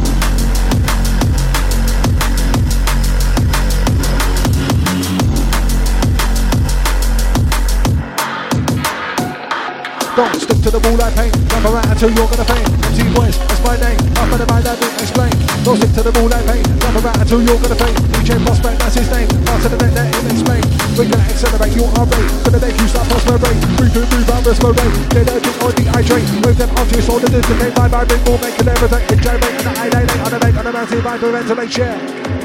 Don't stick to the ball I paint. Jump around until you're gonna faint. See boys, that's my name. Up and about that bit, explain. Don't stick to the ball I paint. Jump around until you're gonna faint. DJ Prospect, that's his name. Out to the net, let him explain. We're gonna accelerate your arm rate. Gonna make you start past my rate. Move, move, move, out, risk my rate. Get urgent on the eye. Move them onto your shoulder, dissipate. Bye bye, big ball, make an everything. Enjoy, make an eye, lay, lay, on the make, on the mountain, vibrate, ventilate, share.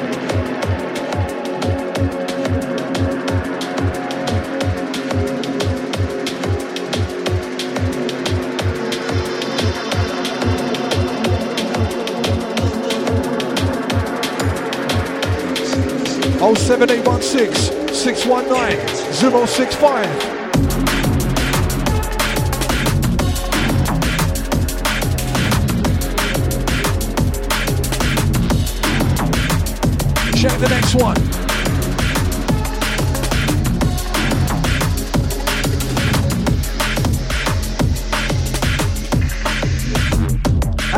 07816 619 065. Check the next one.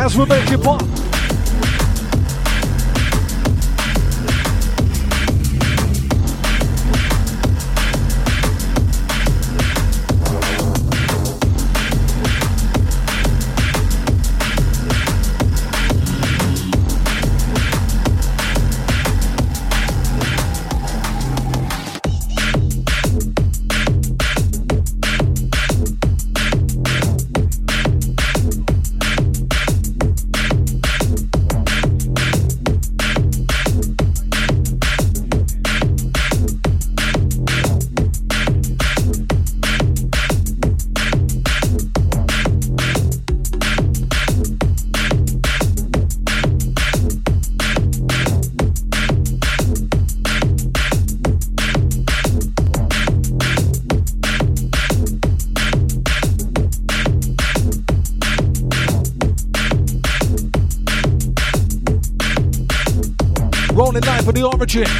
as we make it pop. Live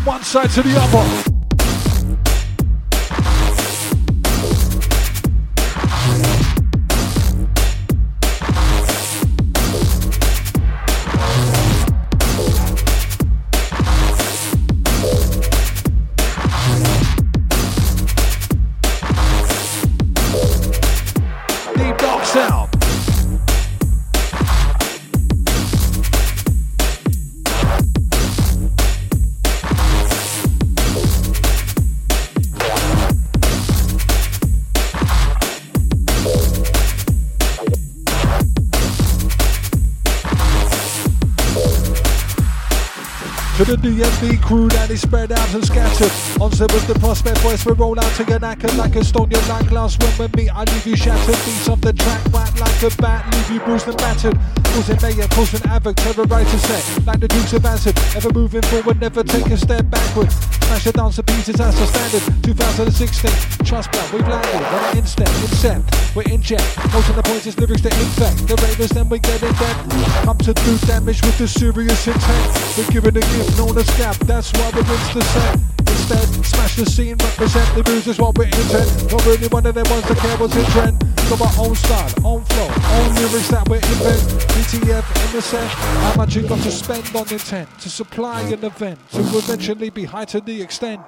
From one side to the other. The DMV crew that is spread out and scattered. On set with the prospect voice, we roll out to get knackered like a stone. You're like we meet, I leave you shattered. Beats off the track, whack like a bat, leave you bruised and battered. Causing mayhem, causing havoc, a set. Like the Dukes of Hazzard, ever moving forward, never take a step backward. Smash the dance to pieces, that's the standard. 2016, trust blood, we've landed. When I instep, incept, we're in check. Most of the points is lyrics to infect. The ravers, then we get in depth. Come to do damage with the serious intent. We're giving a gift known as gap, that's why we rinse the set. Instead, smash the scene, represent the is what we intend. Not really one of them ones that care what's in trend. Got our own style, own flow, own lyrics that we invent. The set, how much you got to spend on intent to supply an event to eventually be heightened the extent.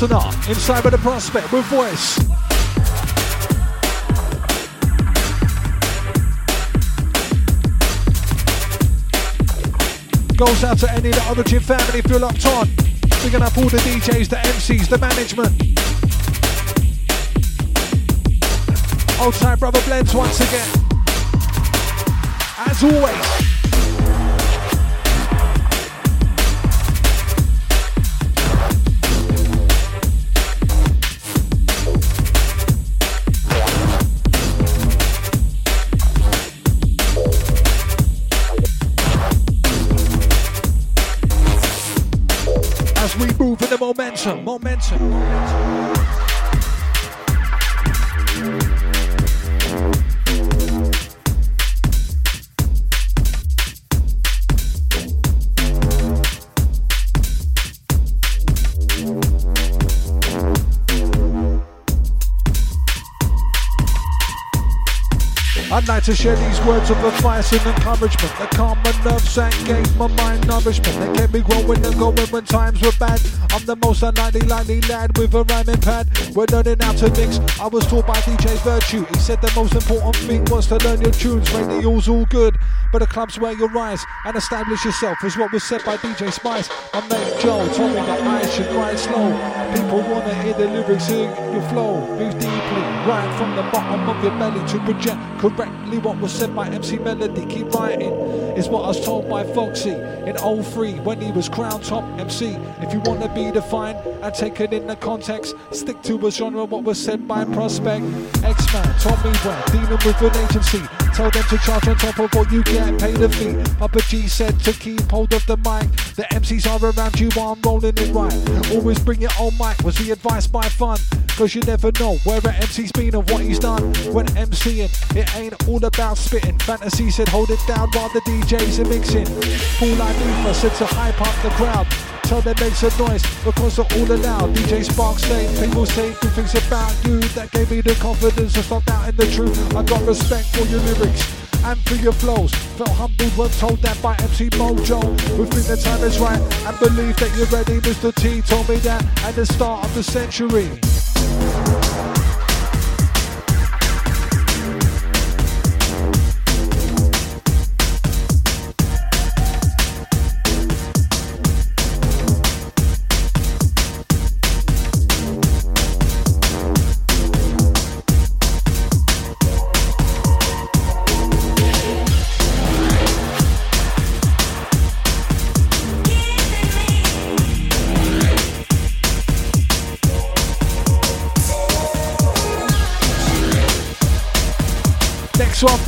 Listener, inside with the prospect with voice. Goes out to any of the origin family if you're locked on. Picking up all the DJs, the MCs, the management. Old time brother blends once again. As always. Momentum, momentum. I'd like to share these words of advice and encouragement that calm my nerves and gave my mind nourishment. They kept me growing and going when times were bad. I'm the most unlikely likely lad with a rhyming pad. We're learning how to mix. I was taught by DJ Virtue. He said the most important thing was to learn your tunes. Radio's all good, but the club's where you rise and establish yourself is what was said by DJ Spice. My mate Joe told me that I should ride slow. People wanna hear the lyrics, hear your flow. Move deeply, right from the bottom of your belly to project correctly what was said by MC Melody. Keep writing is what I was told by Foxy in 03 when he was crowned top MC. If you wanna be defined and take it in the context, stick to a genre. What was said by Prospect, X-Man told me when dealing with an agency. Tell them to charge on top of what you get, pay the fee. Papa G said to keep hold of the mic. The MCs are around you while I'm rolling it right. Always bring your own mic was the advice by fun. Cause you never know where an MC's been and what he's done. When MCing, it ain't all about spitting. Fantasy said hold it down while the DJs are mixing. Like Luther said to hype up the crowd. Tell them make some noise because they're all allowed. DJ Sparks say, people say good things about you. That gave me the confidence to stop doubting the truth. I got respect for your lyrics. and for your flows. Felt humbled when told that by MC Mojo. We think the time is right and believe that you're ready. Mr. T told me that at the start of the century.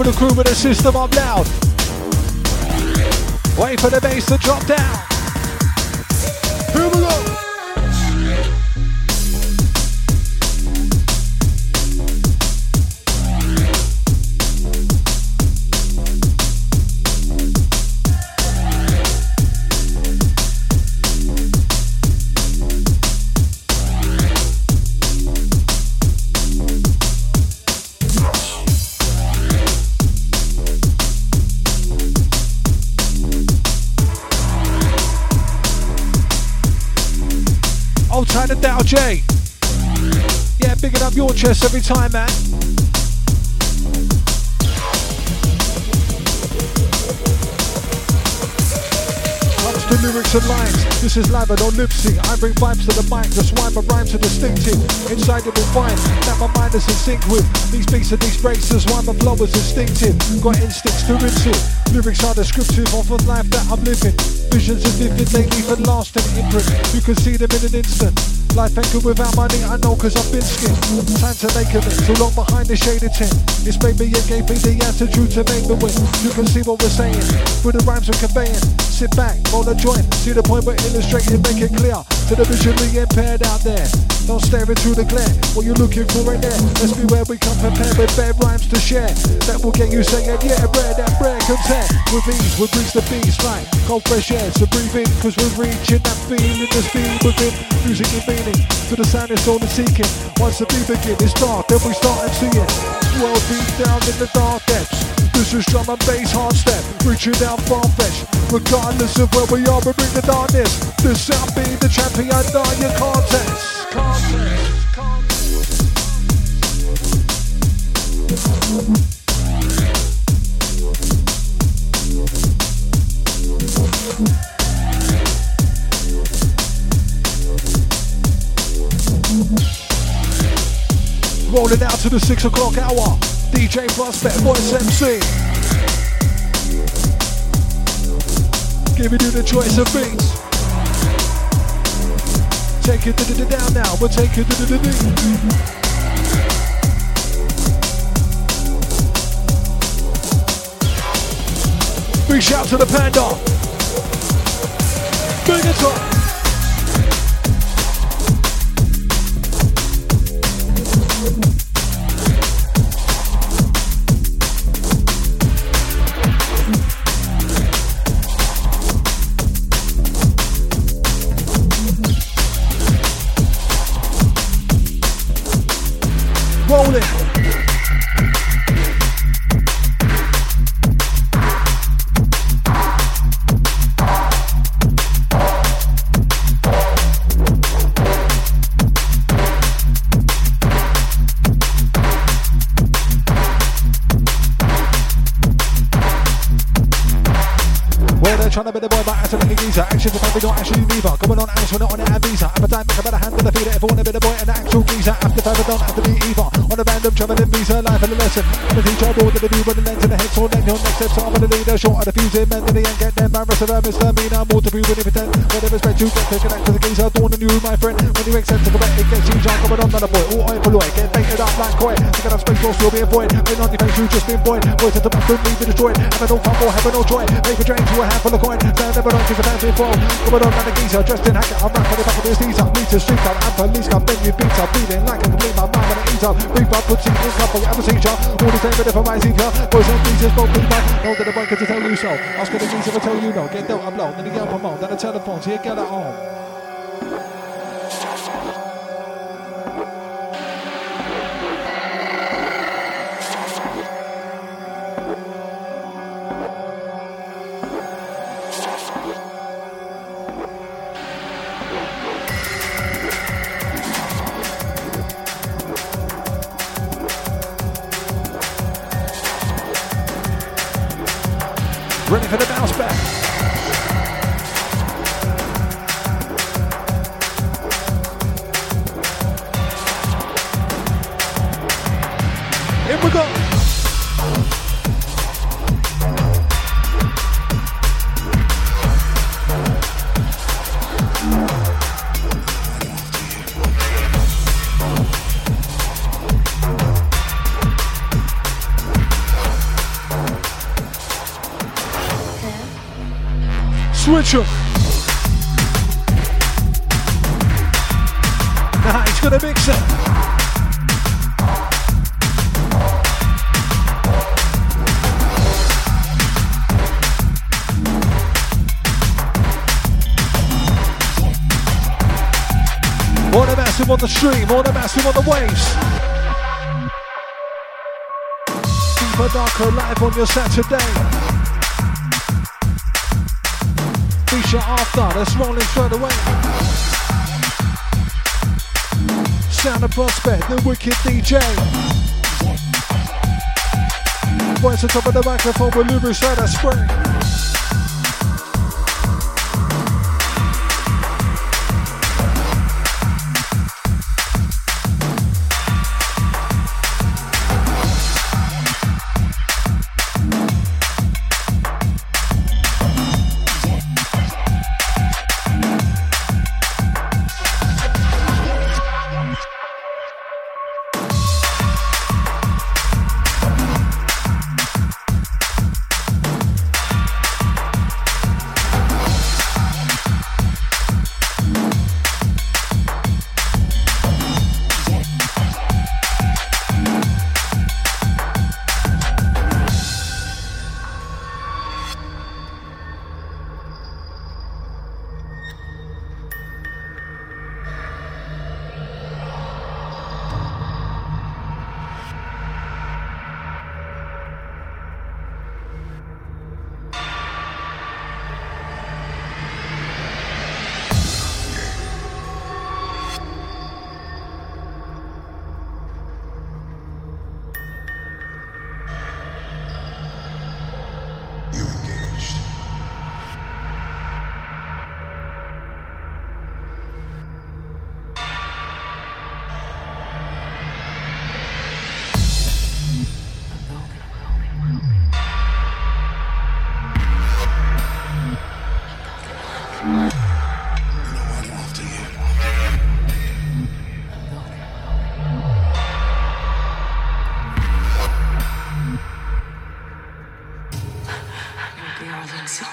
For the crew with the system up loud. Wait for the bass to drop down. Here we go. J. Yeah, bigging up your chest every time, man. Comes to lyrics and lines. This is live, I don't lip. I bring vibes to the mic, that's why my rhymes are distinctive. Inside you will find that my mind is in sync with these beats and these breaks. That's why my flow is instinctive. Got instincts to rinse it. Lyrics are descriptive of the life that I'm living. Visions are vivid, they leave a lasting imprint. You can see them in an instant. Life ain't good without money, I know cause I've been skinned. Time to make a too long behind the shaded tent. It's me and gave me the attitude to make the win. You can see what we're saying, through the rhymes we're conveying. Sit back, roll a joint, see the point we're illustrating, make it clear to the visually impaired out there. Don't stare into the glare, what you're looking for right there. Let's be where we come prepared with bad rhymes to share. That will get you saying, yeah, bread, that bread comes here. With ease, we breeze the beast, right? Cold fresh air, so breathe in, cause we're reaching that feeling, the speed within. Music and to the sound it's the seeking. Once the beat begin, it's dark, then we start it. World deep down in the dark depths. This is drum and bass hard step, reaching down far fetch. Regardless of where we are, we bring the darkness. This sound be the champion on your contest. Contest, contest. Rolling out to the six o'clock hour. DJ Prospect, Voice MC. Giving you the choice of beats. Take it down now. We'll take it d- d- Big shout to the panda. Bring it up. A lesson. I'm teacher, board to the view with the lens the head, so then your next steps are the leader. Short of the fusing, mentally and get them. Embarrassed of misdemeanor, more to be you pretend. The respect you get to connect to the geezer, dawn on you, my friend. When you accept to correct, it gets you junk. Coming on, not a boy, all oil for Get baited up like koi. Taking up space, you'll be avoid. When on face, you just been void. Voice at the bathroom, leave you destroyed. Having no fun or having no joy. Make a drain to a handful of coin. Stand never on, cause the fancy fall. Coming on, man, the geezer, dressed in hacker. I'm rapping the back of this teaser. Meet the street up, and police come, then you beat up. Feeling like I can leave my mind when I eat up. Beef up, put cheese in cup, I'm a teacher. All the same, but if I'm my teacher. Boys and geezers, both be mine. Know that the boy can tell you so. Ask the geezer to tell you no. Get dealt, I'm low. Then the girl promote. Then the telephone, so you get it home. Massive on the stream, massive on the waves. Deeper Darker live on your Saturday. Feature after, let's roll it straight away. Sound of Prospect, the wicked DJ. Voice on top of the microphone with right at spring.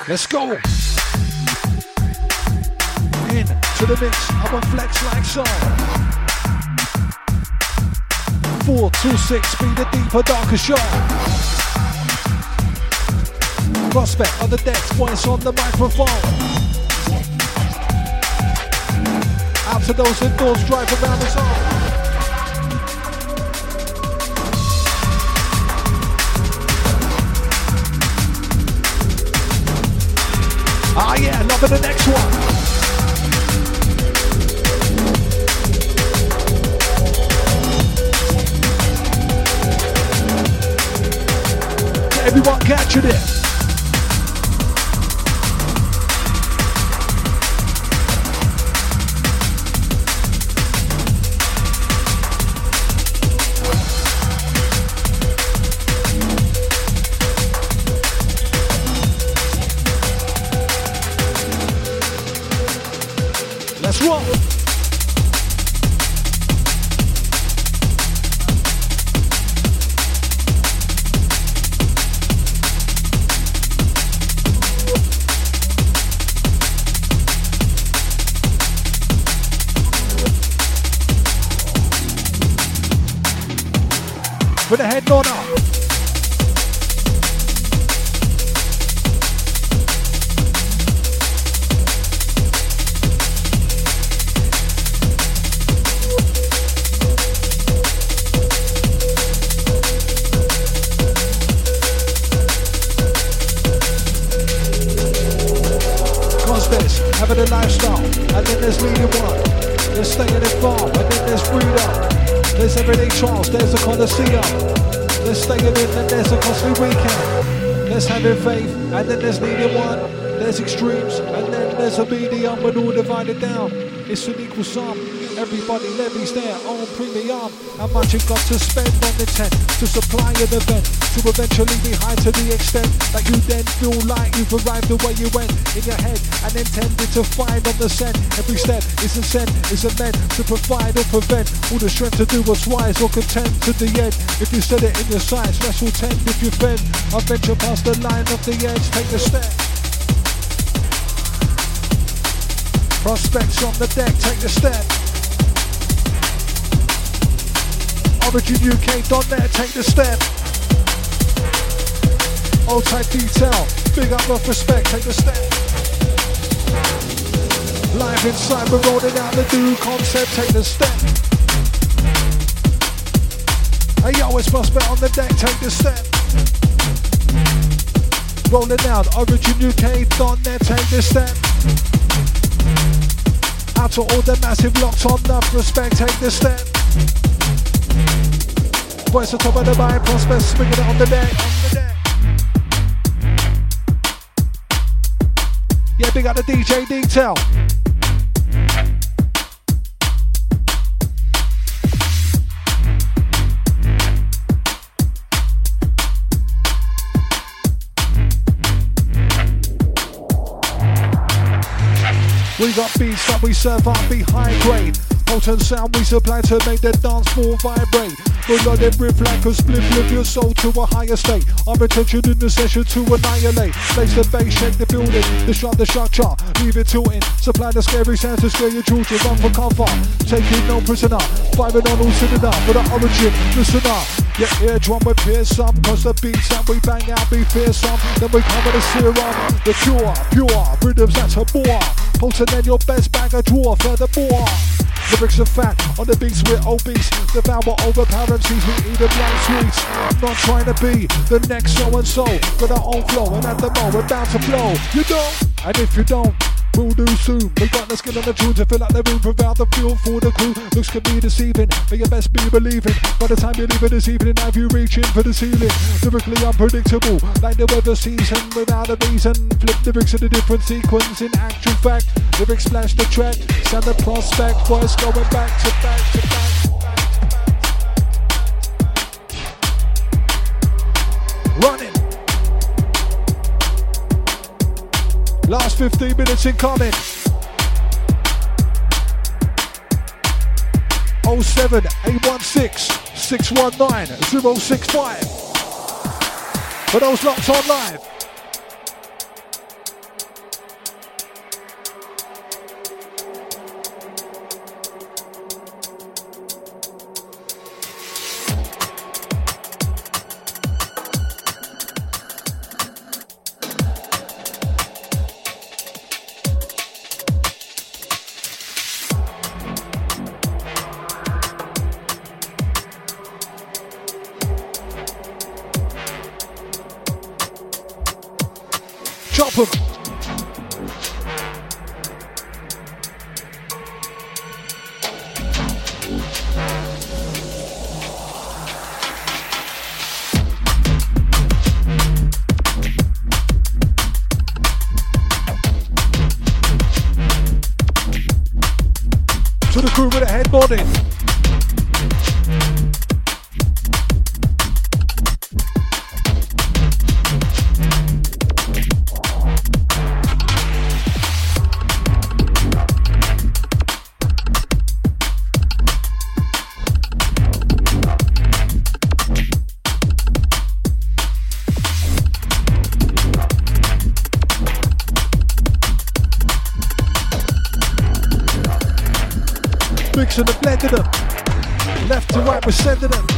Let's go. In to the mix of a flex like song. Four, two, six, be the deeper, darker show. Prospect on the decks, voice on the microphone. Out to those indoors, drive around the zone. Yeah, loving the next one. Everyone captured it. Everybody levies their own premium. How much you got to spend on the tent to supply an event to eventually be high to the extent that you then feel like you've arrived the way you went in your head and intended to find on the scent. Every step is a scent, is a meant to provide or prevent all the strength to do what's wise or content to the end. If you set it in your sights, wrestle tent if you fend. I venture past the line of the edge, take the step. Prospects on the deck, take the step. OriginUK.net, take the step. Old type detail, big up of respect, take the step. Live inside, we're rolling out the new concept, take the step. Hey yo, it's Prospect on the deck, take the step. Rolling out, OriginUK.net, take the step. Out to all the massive locked on enough respect, take the step. Voice on top of the mind, prospect swinging it on the deck. Yeah, big up the DJ detail. We got beats that we serve up, be high grade. Potent sound we supply to make the dance floor vibrate. Melodic riff like a split, lift your soul to a higher state. Our attention in the session to annihilate. Place the bass, shake the building, disrupt the structure, leave it tilting. Supply the scary sounds to scare your children, run for cover. Taking no prisoner, firing on all cylinder for the origin, listener. Your eardrum will pierce some, cause the beats that we bang out be fearsome. Then we cover the serum, the cure, pure, rhythms that's a bore. Potent than your best bag of draw, furthermore. Lyrics are fat, on the beats we're obese. Devour overpowering seas, we eat them like sweets. Not trying to be the next so and so. Got our own flow, and at the moment, bound to flow. You know? And if you don't, we'll do soon. We got the skin on the tune to fill out the room, provide the fuel for the crew. Looks can be deceiving, but you best be believing. By the time you leave it this evening, have you reaching for the ceiling? Lyrically unpredictable, like the weather season without a reason. Flip lyrics in a different sequence. In actual fact, lyrics splash the track, sound the prospect, voice going back to back to back. Running. Last 15 minutes in incoming. 07 816 619 065. For those locked on live. To the crew with a head nodding. We're sending them.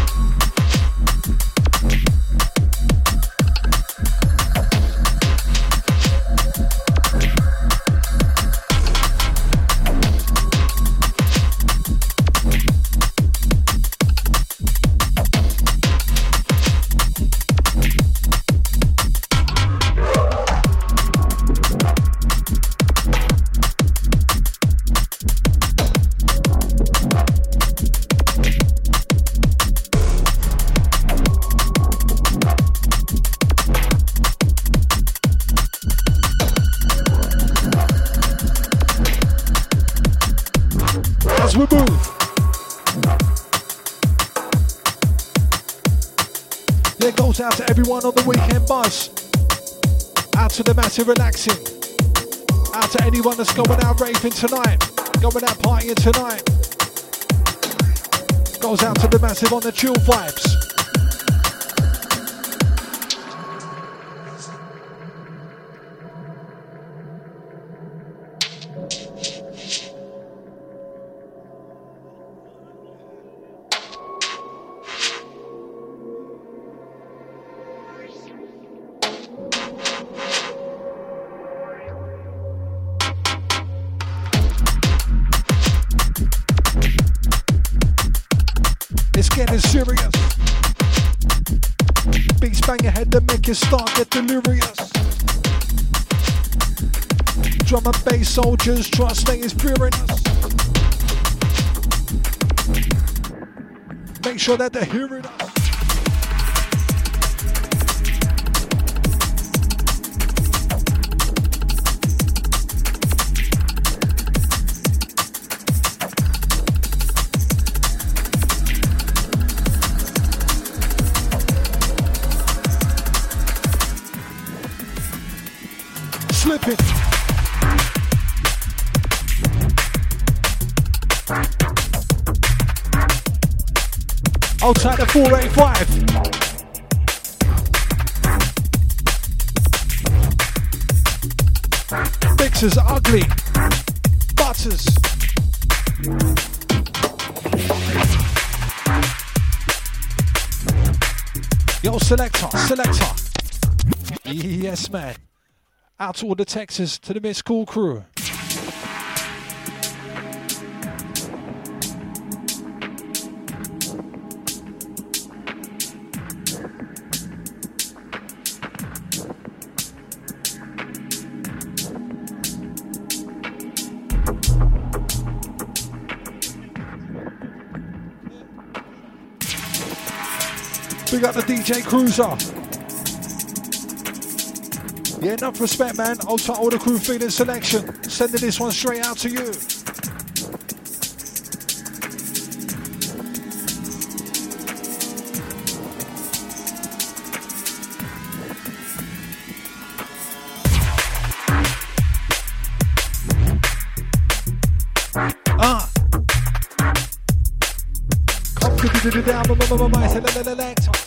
To relaxing. Out to anyone that's going out raving tonight. Going out partying tonight. Goes out to the massive on the chill vibes. Soldiers, trust me, it's pure. Make sure that they're hearing us. Outside the 485. Mixers ugly. Butters. Yo, selector, selector. Yes, man. Out to all the Texas, to the Miss Cool crew. DJ Cruiser. Yeah, enough respect, man. Also, all the crew feeling selection. Sending this one straight out to you. Ah. Down,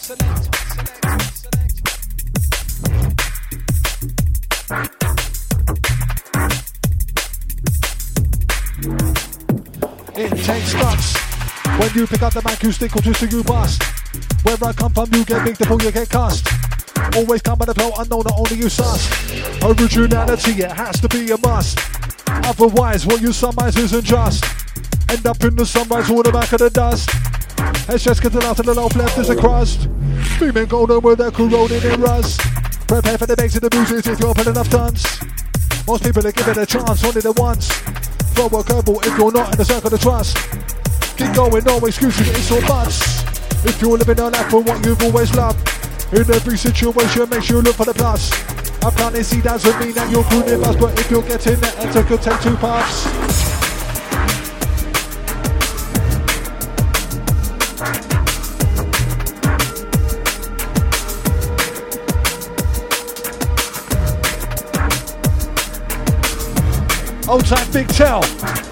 When you pick up the mic, you stick or twist or you bust. Where I come from, you get big, the you get cussed. Always come at the flow unknown, not only you sus. Originality, it has to be a must. Otherwise, what you surmise isn't just. End up in the sunrise, all the back of the dust. It's just getting out to the low left is a crust. Beaming golden with a corroding in rust. Prepare for the bakes of the bruises if you're enough tons. Most people are giving a chance only the once. Throw a curveball if you're not in the circle of trust. Keep going, no excuses, it's all bust. If you're living a life for what you've always loved, in every situation, make sure you look for the plus. I planted see doesn't mean that you're good us, but if you're getting the enter, could take two puffs. Old time Big Tell.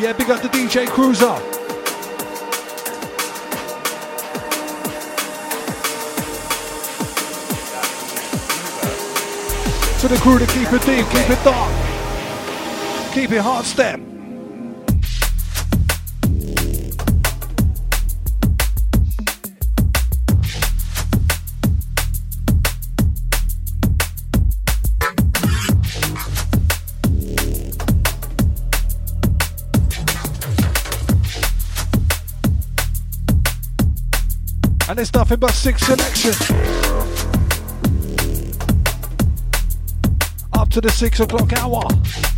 Yeah, big up the DJ Cruiser. To the crew to keep it deep, keep it dark, keep it hard step. Nothing but six selection. Up to the six o'clock hour.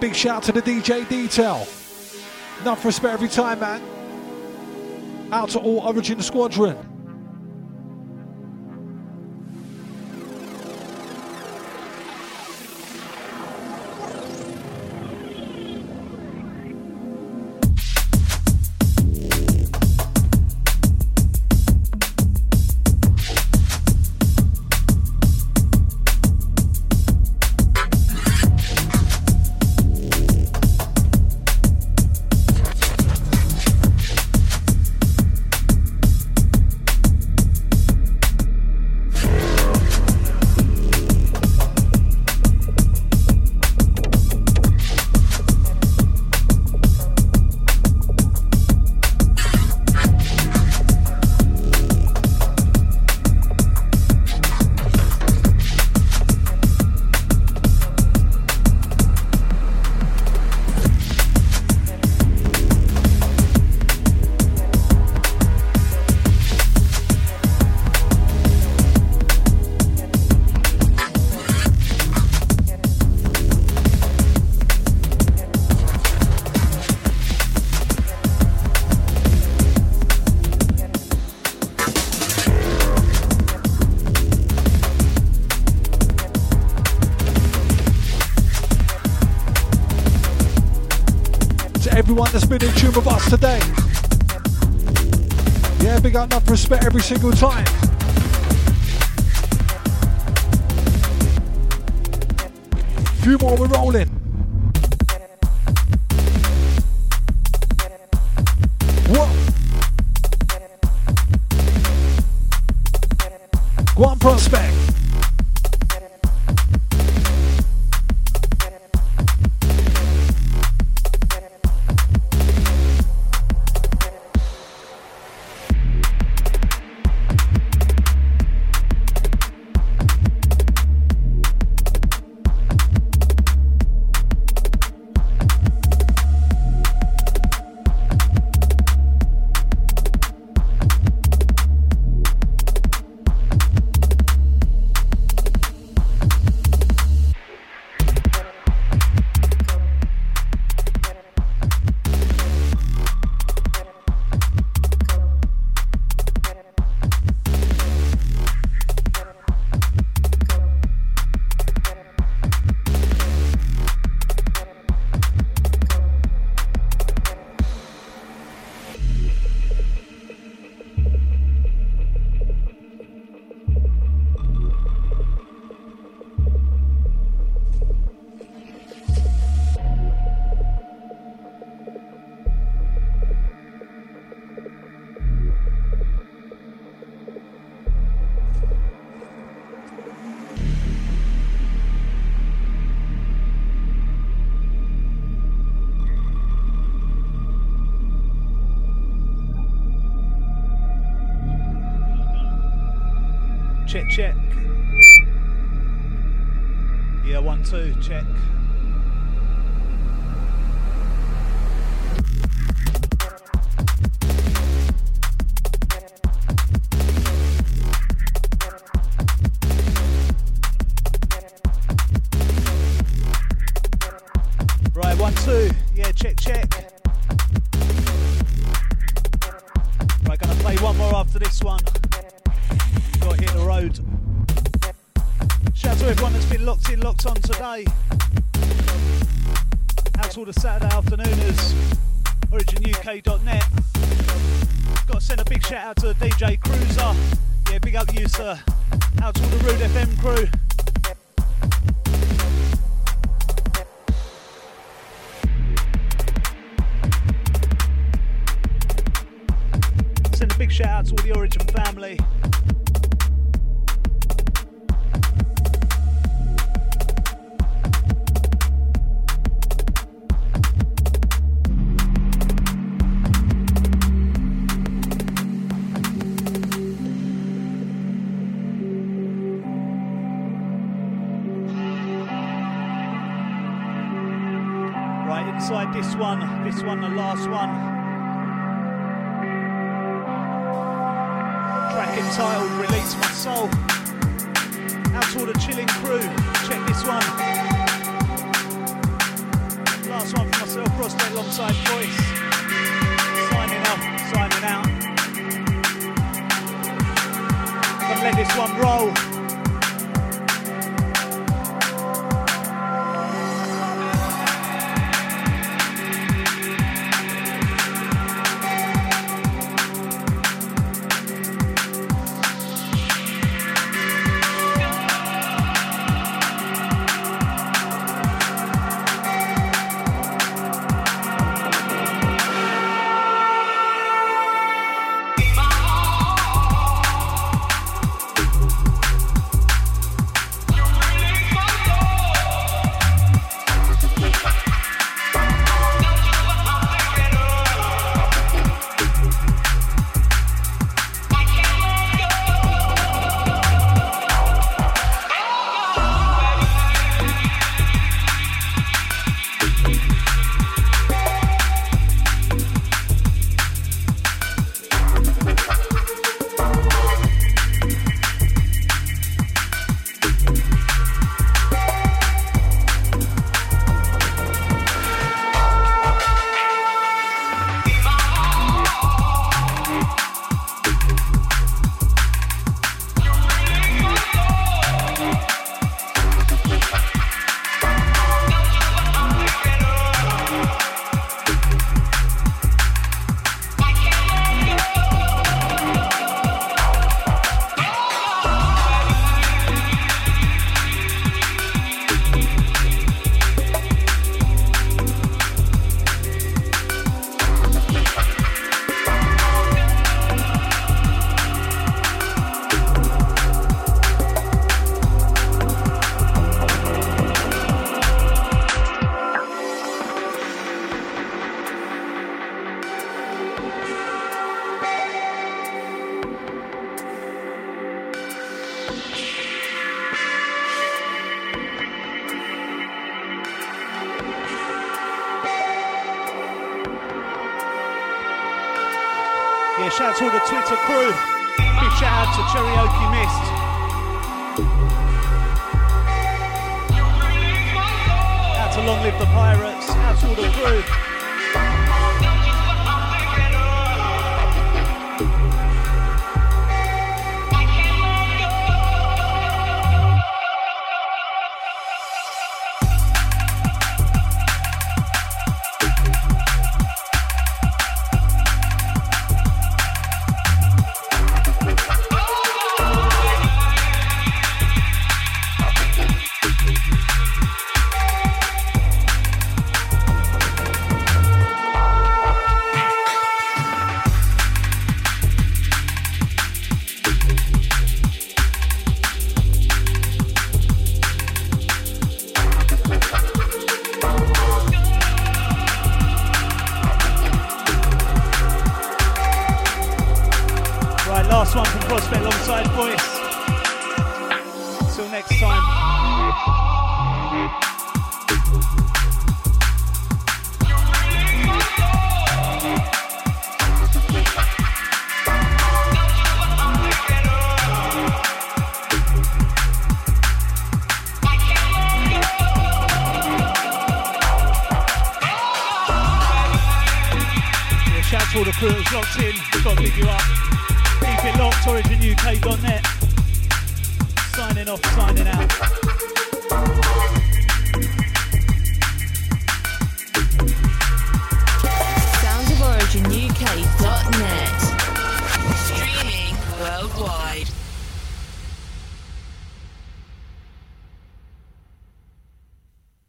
Big shout to the DJ Detail. Enough respect every time, man. Out to all Origin Squadron. That's been in tune with us today. Yeah, big up enough respect every single time. Few more, we're rolling. What? Go on, prospect.